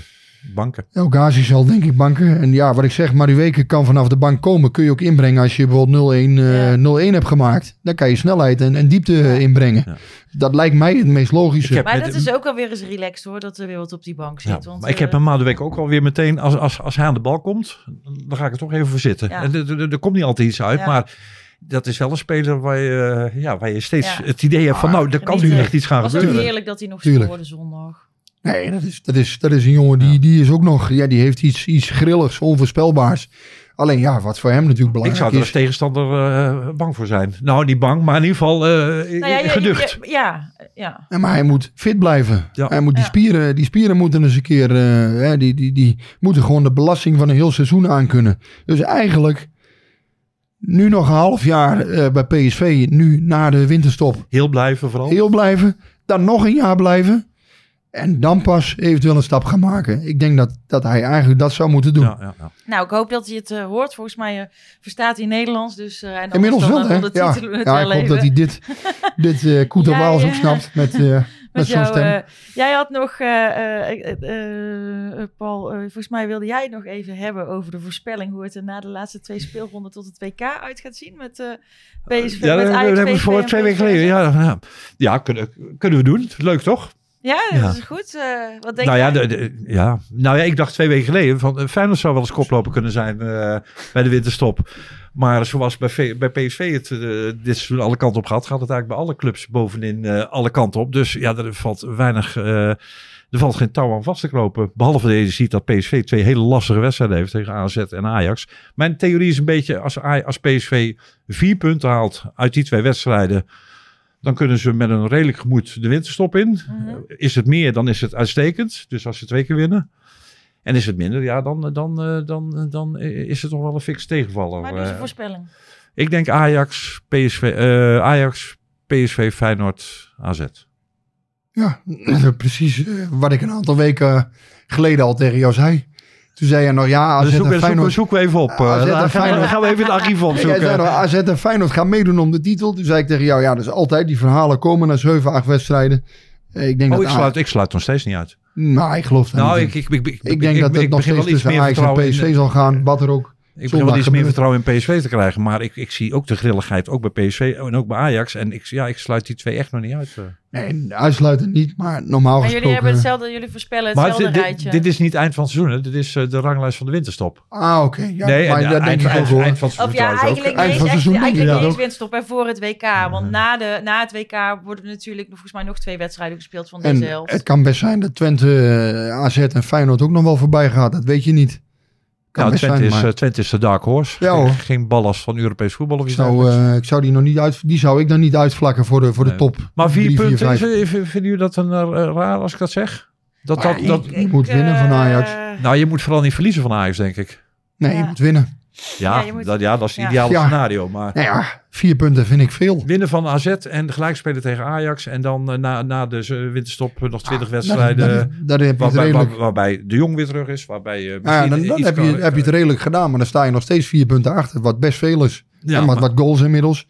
Speaker 6: banken.
Speaker 2: El Ghazi zal denk ik banken. En ja, wat ik zeg, Maruweke kan vanaf de bank komen. Kun je ook inbrengen als je bijvoorbeeld 0-1 eh,
Speaker 1: Ja.
Speaker 2: 0-1 hebt gemaakt. Dan kan je snelheid en, en diepte eh, inbrengen.
Speaker 6: Ja.
Speaker 2: Dat lijkt mij het meest logische.
Speaker 1: Maar
Speaker 6: Het-
Speaker 1: dat is ook alweer eens relaxed hoor, dat er weer wat op die bank
Speaker 6: Ja,
Speaker 1: zit. want,
Speaker 6: maar ik heb
Speaker 1: eh,
Speaker 6: hem week ook alweer meteen, als, als, als hij aan de bal komt, dan ga ik er toch even voor zitten.
Speaker 1: Ja.
Speaker 6: En er- er- er komt niet altijd iets uit,
Speaker 1: Ja.
Speaker 6: maar dat is wel een speler waar je, ja, waar je steeds
Speaker 1: Ja.
Speaker 6: het idee hebt van,
Speaker 2: Ah,
Speaker 6: nou, er kan nu echt iets gaan
Speaker 1: was ook
Speaker 6: gebeuren.
Speaker 1: heerlijk dat hij nog scoorde zondag.
Speaker 2: Nee, dat is, dat, is, dat is een jongen die, die is ook nog... Ja, die heeft iets, iets grilligs, onvoorspelbaars. Alleen ja, wat voor hem natuurlijk
Speaker 6: Ik
Speaker 2: belangrijk
Speaker 6: zou er als
Speaker 2: is...
Speaker 6: tegenstander eh, bang voor zijn. Nou, niet bang, maar in ieder geval eh,
Speaker 1: Nou ja,
Speaker 6: geducht.
Speaker 1: ja, ja.
Speaker 2: Ja, maar hij moet fit blijven.
Speaker 6: Ja.
Speaker 2: Hij moet die,
Speaker 1: Ja.
Speaker 2: spieren, die spieren moeten eens een keer... eh, hè, die, die, die moeten gewoon de belasting van een heel seizoen aankunnen. Dus eigenlijk... Nu nog een half jaar eh, bij PSV. Nu na de winterstop.
Speaker 6: Heel blijven vooral.
Speaker 2: Heel blijven. Dan nog een jaar blijven. En dan pas eventueel een stap gaan maken. Ik denk dat, dat hij eigenlijk dat zou moeten doen.
Speaker 6: Ja, ja, ja.
Speaker 1: Nou, ik hoop dat hij het eh, hoort. Volgens mij eh, verstaat hij Nederlands. Dus, eh, en
Speaker 2: Inmiddels
Speaker 1: dan,
Speaker 2: wel, hè? Ja, ik hoop dat hij dit, dit eh Koeter
Speaker 1: Ja,
Speaker 2: Waals
Speaker 1: ja.
Speaker 2: ook snapt. Met, eh, met,
Speaker 1: Met
Speaker 2: zo'n
Speaker 1: jou,
Speaker 2: stem.
Speaker 1: jij had nog, eh, eh, eh, eh, Paul, eh, volgens mij wilde jij het nog even hebben over de voorspelling. Hoe het er na de laatste twee speelronden tot het WK uit gaat zien met eh PSV.
Speaker 6: Ja,
Speaker 1: met
Speaker 6: dat, hebben we voor twee weken geleden. Ja, ja. ja kunnen, kunnen we doen. Leuk toch?
Speaker 1: Ja, dat
Speaker 6: Ja.
Speaker 1: is goed. Eh, wat denk
Speaker 6: nou, ja, de, de- ja. nou ja, ik dacht twee weken geleden van eh, Feyenoord zou wel eens koploper kunnen zijn eh, bij de winterstop. Maar zoals bij, V- bij PSV het eh, dit seizoen alle kanten op gaat, gaat het eigenlijk bij alle clubs bovenin alle kanten op. Dus ja, er valt weinig, er valt geen touw aan vast te knopen. Behalve dat je ziet dat PSV twee hele lastige wedstrijden heeft tegen AZ en Ajax. Mijn theorie is een beetje als, als PSV vier punten haalt uit die twee wedstrijden, dan kunnen ze met een redelijk gemoed de winterstop in.
Speaker 1: Mhm.
Speaker 6: Is het meer, dan is het uitstekend. Dus als ze twee keer winnen. En is het minder, ja, dan, dan, eh, dan, dan is het toch wel een fix tegenvaller.
Speaker 1: Maar
Speaker 6: Eh,
Speaker 1: voorspelling.
Speaker 6: ik denk Ajax, PSV, eh, Ajax, PSV, Feyenoord, AZ.
Speaker 2: Ja, precies eh, wat ik een aantal weken geleden al tegen jou zei. Toen zei je nog, ja, AZ
Speaker 6: Dus
Speaker 2: en
Speaker 6: zoeken, zoeken,
Speaker 2: Feyenoord...
Speaker 6: zoeken we even op.
Speaker 2: AZ en
Speaker 6: Uh, dan gaan, we,
Speaker 2: Feyenoord.
Speaker 6: dan gaan we even het archief
Speaker 2: Jij
Speaker 6: opzoeken.
Speaker 2: nog, AZ en Feyenoord gaan meedoen om de titel. Toen zei ik tegen jou, ja, dat is altijd. Die verhalen komen na 7, 8 wedstrijden. Eh, Ik denk
Speaker 6: Oh,
Speaker 2: dat
Speaker 6: ik sluit, ik sluit nog steeds niet uit.
Speaker 2: Nou, ik geloof dat
Speaker 6: Nou,
Speaker 2: niet.
Speaker 6: ik, ik, ik, ik,
Speaker 2: denk dat het nog steeds tussen Ajax en PSV
Speaker 6: in-
Speaker 2: zal gaan. Wat er ook.
Speaker 6: Ik begin wel iets meer vertrouwen in PSV te krijgen. Maar ik, ik zie ook de grilligheid, ook bij PSV en ook bij Ajax. En ik, ja, ik sluit die twee echt nog niet uit. eh.
Speaker 2: Nee, uitsluiten niet, maar normaal
Speaker 1: Maar jullie hebben hetzelfde, jullie voorspellen
Speaker 6: Maar
Speaker 1: hetzelfde
Speaker 6: dit,
Speaker 1: rijtje.
Speaker 6: dit, dit is niet eind van het seizoen. Hè? Dit is eh, de ranglijst van de winterstop.
Speaker 2: Ah, oké. Ja,
Speaker 6: nee,
Speaker 2: maar
Speaker 6: en,
Speaker 2: dat
Speaker 6: eind,
Speaker 2: denk ik ook
Speaker 6: eind, eind van het
Speaker 1: Of
Speaker 6: seizoen
Speaker 1: ja, eigenlijk
Speaker 2: Eind
Speaker 1: niet
Speaker 2: van
Speaker 1: eens,
Speaker 2: het
Speaker 1: echt,
Speaker 2: seizoen
Speaker 1: eigenlijk
Speaker 2: niet
Speaker 1: eens winststop en voor het WK. Want na, de, na het WK worden er natuurlijk nog, volgens mij nog twee wedstrijden gespeeld van deze helft.
Speaker 2: het kan best zijn dat Twente, eh, AZ en Feyenoord ook nog wel voorbij gaat. Dat weet je niet. Best
Speaker 6: Twente,
Speaker 2: zijn,
Speaker 6: is,
Speaker 2: maar
Speaker 6: eh, Twente is de dark horse.
Speaker 2: Ja, hoor.
Speaker 6: Geen- ballast van Europees voetbal of
Speaker 2: ik
Speaker 6: iets
Speaker 2: zou, eh, ik zou die nog niet uit... Die zou ik dan niet uitvlakken voor de, voor de
Speaker 6: Nee.
Speaker 2: top.
Speaker 6: Maar vier
Speaker 2: drie, vier,
Speaker 6: punten,
Speaker 2: vijf.
Speaker 6: is- vinden jullie dat een eh, raar als ik dat zeg? Dat,
Speaker 2: Maar
Speaker 6: dat, dat,
Speaker 2: je- moet winnen van Ajax.
Speaker 6: Nou, je moet vooral niet verliezen van Ajax, denk ik.
Speaker 2: Nee,
Speaker 1: Ja.
Speaker 2: je moet winnen.
Speaker 6: Ja,
Speaker 1: Ja, moet-
Speaker 6: dat, ja dat is het ideale
Speaker 2: Ja.
Speaker 6: scenario. Maar
Speaker 2: Nou ja, vier punten vind ik veel.
Speaker 6: winnen van AZ en gelijk spelen tegen Ajax. En dan eh, na, na de z- winterstop nog 20
Speaker 2: Ah,
Speaker 6: wedstrijden.
Speaker 2: Dat heb je het
Speaker 6: waarbij,
Speaker 2: redelijk...
Speaker 6: waar- waarbij de Jong weer terug is. Waarbij eh
Speaker 2: Ah, ja, dan, dan heb, je,
Speaker 6: kan-
Speaker 2: heb je het redelijk gedaan. Maar dan sta je nog steeds vier punten achter. Wat best veel is.
Speaker 6: Ja,
Speaker 2: en wat,
Speaker 6: maar-
Speaker 2: wat goals inmiddels.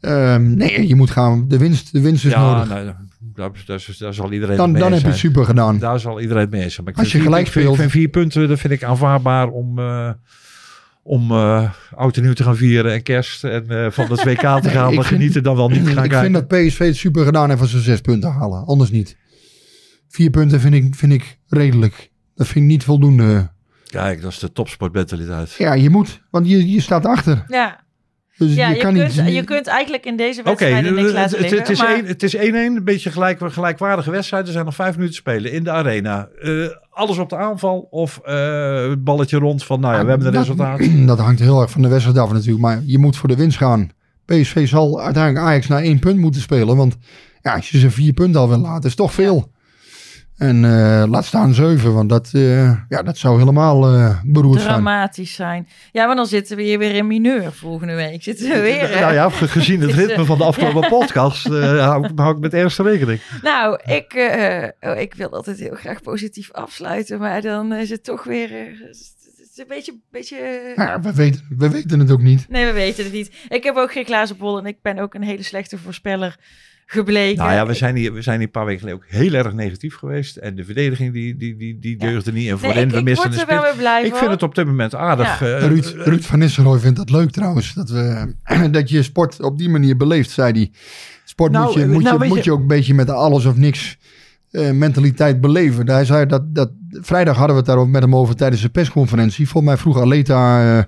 Speaker 2: Ehm, nee, je moet gaan. De winst, de winst is
Speaker 6: ja,
Speaker 2: nodig.
Speaker 6: nou, daar, daar, daar zal iedereen
Speaker 2: dan
Speaker 6: mee
Speaker 2: dan heb je het super gedaan.
Speaker 6: Daar zal iedereen mee eens zijn. Maar ik
Speaker 2: Als je
Speaker 6: vier-
Speaker 2: gelijk
Speaker 6: ik ik
Speaker 2: speelt-
Speaker 6: vind vier punten, dat vind ik aanvaardbaar om, eh, om eh, oud en nieuw te gaan vieren en kerst en eh, van het WK te gaan.
Speaker 2: ik
Speaker 6: maar genieten dan wel niet gaan
Speaker 2: ik
Speaker 6: kijken.
Speaker 2: vind dat PSV het super gedaan heeft als ze zes punten halen. Anders niet. Vier punten vind ik, vind ik redelijk. Dat vind ik niet voldoende.
Speaker 6: Kijk, dat is de topsportmentaliteit.
Speaker 2: Ja, je moet. Want je, je staat achter.
Speaker 1: ja,
Speaker 2: Dus
Speaker 1: ja
Speaker 2: je,
Speaker 1: je,
Speaker 2: kan
Speaker 1: kunt,
Speaker 2: niet...
Speaker 1: je kunt eigenlijk in deze
Speaker 6: Oké,
Speaker 1: wedstrijden niks laten
Speaker 6: het,
Speaker 1: liggen.
Speaker 6: het is
Speaker 1: maar-
Speaker 6: één- het is 1-1, een beetje gelijk, gelijkwaardige wedstrijd. Er zijn nog vijf minuten te spelen in de arena. Eh, alles op de aanval of eh, het balletje rond van, nou ja, we hebben een
Speaker 2: dat,
Speaker 6: resultaat.
Speaker 2: Dat hangt heel erg van de wedstrijd af natuurlijk. Maar je moet voor de winst gaan. PSV zal uiteindelijk Ajax naar één punt moeten spelen. Want ja, als je ze vier punten al wil laten, is toch veel. En eh, laat staan zeven. Want dat, eh, ja, dat zou helemaal eh beroerd zijn.
Speaker 1: dramatisch zijn. Ja, maar dan zitten we hier weer in mineur volgende week. Zitten we weer.
Speaker 6: Nou ja, ge- gezien het ritme van de afgelopen podcast, eh, hou, ik- hou ik met ergste rekening.
Speaker 1: Nou, ik, eh, oh, ik wil altijd heel graag positief afsluiten, maar dan is het toch weer. het is een beetje. beetje
Speaker 2: ja, we, weten, we weten het ook niet.
Speaker 1: Nee, we weten het niet. Ik heb ook geen glazen bol en ik ben ook een hele slechte voorspeller gebleken.
Speaker 6: Nou ja, we zijn, hier, we zijn hier een paar weken geleden ook heel erg negatief geweest. En de verdediging die, die, die, die
Speaker 1: Ja.
Speaker 6: deugde niet. En voorin,
Speaker 1: ik,
Speaker 6: we
Speaker 1: ik
Speaker 6: missen
Speaker 1: word
Speaker 6: een
Speaker 1: er wel
Speaker 6: spits.
Speaker 1: weer blij
Speaker 6: Ik vind het op dit moment aardig.
Speaker 1: Ja.
Speaker 6: eh,
Speaker 2: Ruud,
Speaker 6: eh,
Speaker 2: Ruud van Nistelrooy vindt dat leuk trouwens. Dat, we, dat je sport op die manier beleeft, zei hij. Sport
Speaker 6: Nou,
Speaker 2: moet, je,
Speaker 6: eh,
Speaker 2: moet,
Speaker 6: nou,
Speaker 2: je,
Speaker 6: weet
Speaker 2: moet
Speaker 6: je-
Speaker 2: je ook een beetje met de alles of niks eh, mentaliteit beleven. Hij zei dat, dat, vrijdag hadden we het daar ook met hem over tijdens de persconferentie. Volgens mij vroeg Aleta uh,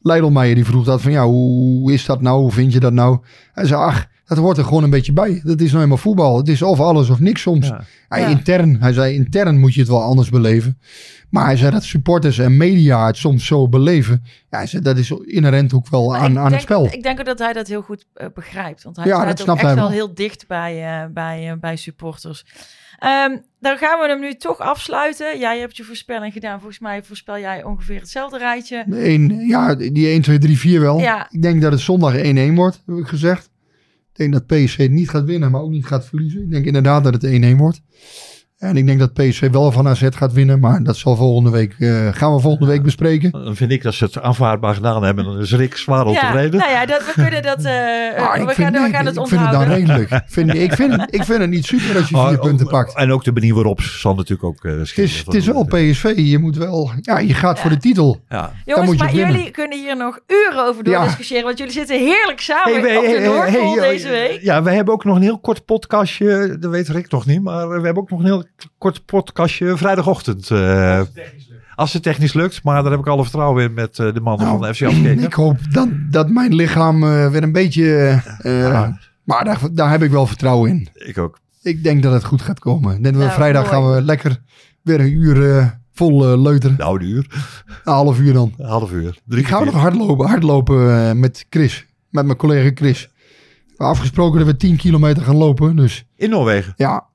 Speaker 2: Leidelmeijer, die vroeg dat van ja, hoe is dat nou? Hoe vind je dat nou? Hij zei, ach, dat hoort er gewoon een beetje bij. Dat is nou helemaal voetbal. Het is of alles of niks soms.
Speaker 6: Ja.
Speaker 2: Ja. Intern, hij zei, intern moet je het wel anders beleven. Maar hij zei dat supporters en media het soms zo beleven. Ja, hij zei, dat is inherent ook wel
Speaker 1: Maar
Speaker 2: aan, aan het spel.
Speaker 1: Ik denk ook dat hij dat heel goed eh, begrijpt. Want hij
Speaker 2: Ja,
Speaker 1: staat
Speaker 2: dat
Speaker 1: ook
Speaker 2: snapt
Speaker 1: echt
Speaker 2: hij
Speaker 1: wel
Speaker 2: wel.
Speaker 1: heel dicht bij, eh, bij, eh, bij supporters. Ehm, dan gaan we hem nu toch afsluiten. Jij hebt je voorspelling gedaan. Volgens mij voorspel jij ongeveer hetzelfde rijtje.
Speaker 2: Eén, ja, die 1, 2, 3, 4 wel.
Speaker 1: Ja.
Speaker 2: Ik denk dat het zondag 1-1 wordt, heb ik gezegd. Ik denk dat PSV niet gaat winnen, maar ook niet gaat verliezen. Ik denk inderdaad dat het 1-1 wordt. En ik denk dat PSV wel van AZ gaat winnen, maar dat zal volgende week, eh, gaan we volgende week bespreken.
Speaker 6: Dan vind ik dat ze het aanvaardbaar gedaan hebben. Dan is Rick zwaar
Speaker 1: Ja,
Speaker 6: ontevreden.
Speaker 1: nou ja, dat, we kunnen dat. eh,
Speaker 2: Ah,
Speaker 1: we,
Speaker 2: ik
Speaker 1: gaan,
Speaker 2: vind,
Speaker 1: we
Speaker 2: nee,
Speaker 1: gaan het
Speaker 2: ik vind het dan
Speaker 1: onthouden.
Speaker 2: redelijk. Vind, ik, vind, ik vind het niet super als je vier
Speaker 6: Oh,
Speaker 2: punten pakt.
Speaker 6: En ook de manier waarop zal natuurlijk ook uh,
Speaker 2: Het is, het is wel PSV. Je moet wel. Ja, je gaat voor de titel.
Speaker 6: Ja.
Speaker 1: Jongens,
Speaker 2: moet je
Speaker 1: maar
Speaker 2: winnen.
Speaker 1: jullie kunnen hier nog uren over
Speaker 2: Ja.
Speaker 1: discussiëren. Want jullie zitten heerlijk samen
Speaker 6: Hey, wij-
Speaker 1: op de
Speaker 6: hey, hey,
Speaker 1: Noordpool
Speaker 6: hey,
Speaker 1: deze week.
Speaker 6: Ja, wij hebben ook nog een heel kort podcastje. Dat weet Rick nog niet. Maar we hebben ook nog een heel kort podcastje vrijdagochtend. eh, als het technisch lukt. Maar daar heb ik alle vertrouwen in met eh, de mannen
Speaker 2: Nou,
Speaker 6: van de FC Afkeken.
Speaker 2: Ik hoop dat, dat mijn lichaam eh, weer een beetje.
Speaker 6: Ah.
Speaker 2: Maar daar, daar heb ik wel vertrouwen in.
Speaker 6: Ik ook.
Speaker 2: Ik denk dat het goed gaat komen.
Speaker 1: Nou,
Speaker 2: vrijdag
Speaker 1: mooi.
Speaker 2: gaan we lekker weer een uur eh, vol eh, leuteren.
Speaker 6: Nou, een uur.
Speaker 2: Een half uur dan.
Speaker 6: Een half uur. Drie
Speaker 2: Ik ga nog hardlopen, hardlopen eh, met Chris. Met mijn collega Chris. We hebben afgesproken dat we 10 kilometer gaan lopen. Dus
Speaker 6: In Noorwegen.
Speaker 2: ja,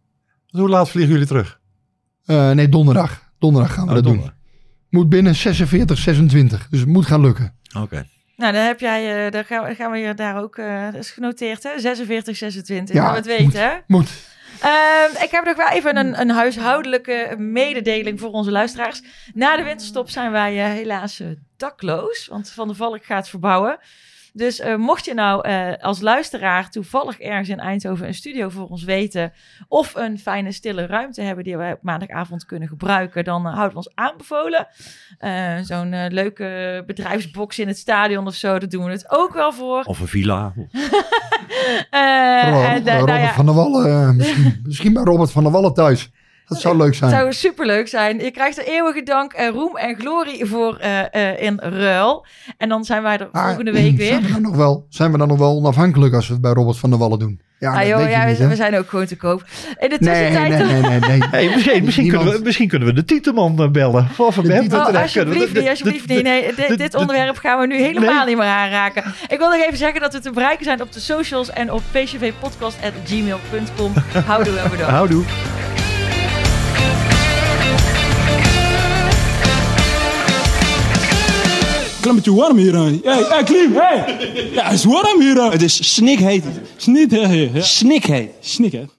Speaker 6: Hoe laat vliegen jullie terug?
Speaker 2: eh, nee, donderdag. Donderdag gaan we
Speaker 6: Oh,
Speaker 2: dat doen.
Speaker 6: donderdag.
Speaker 2: Moet binnen 46, 26. Dus het moet gaan lukken.
Speaker 6: Oké.
Speaker 1: Nou, dan heb jij, eh, dan gaan, we- gaan we hier daar ook, eh, dat is genoteerd hè, 46, 26.
Speaker 2: Ja,
Speaker 1: het weten hè.
Speaker 2: Moet.
Speaker 1: Ehm, ik heb nog wel even een, een huishoudelijke mededeling voor onze luisteraars. Na de winterstop zijn wij helaas dakloos, want Van der Valk gaat verbouwen. Dus eh, mocht je nou eh, als luisteraar toevallig ergens in Eindhoven een studio voor ons weten... of een fijne stille ruimte hebben die wij op maandagavond kunnen gebruiken... dan eh, houden we ons aanbevolen. Eh, Zo'n leuke bedrijfsbox in het stadion of zo, daar doen we het ook wel voor.
Speaker 6: Of een villa.
Speaker 1: Eh,
Speaker 2: Robert,
Speaker 1: en, nou
Speaker 2: Robert
Speaker 1: ja,
Speaker 2: van der Wallen, misschien, misschien bij Robert van der Wallen thuis. Dat zou leuk zijn.
Speaker 1: zou superleuk zijn. Je krijgt er eeuwige dank en roem en glorie voor eh, eh, in ruil. En dan zijn wij er
Speaker 2: Maar,
Speaker 1: volgende week weer.
Speaker 2: Zijn we, dan nog wel, zijn we dan nog wel onafhankelijk als we het bij Robert van der Wallen doen? Ja,
Speaker 1: ah,
Speaker 2: dat
Speaker 1: joh, ja,
Speaker 2: niet,
Speaker 1: we, zijn ook gewoon te koop. In de tussentijd...
Speaker 2: nee, nee, nee, nee.
Speaker 6: Hey, misschien, misschien,
Speaker 2: Niemand-
Speaker 6: kunnen we, misschien kunnen we de titelman eh, bellen.
Speaker 2: De
Speaker 6: web-
Speaker 2: titel-
Speaker 1: Oh, alsjeblieft niet, alsjeblieft niet. Nee, dit,
Speaker 6: de-
Speaker 1: dit
Speaker 6: de-
Speaker 1: onderwerp gaan we nu helemaal
Speaker 6: Nee.
Speaker 1: niet meer aanraken. Ik wil nog even zeggen dat we te bereiken zijn op de socials en op pcvpodcast.gmail.com. Houdoe en bedankt.
Speaker 6: Houdoe.
Speaker 7: Klein beetje warm hier. hè. Hey, hey, Klim, hey! Ja, het is warm hier. hè.
Speaker 8: Het is snikheet.
Speaker 7: Snik, hè? Ja.
Speaker 8: Snikheet.
Speaker 7: Snik, hè?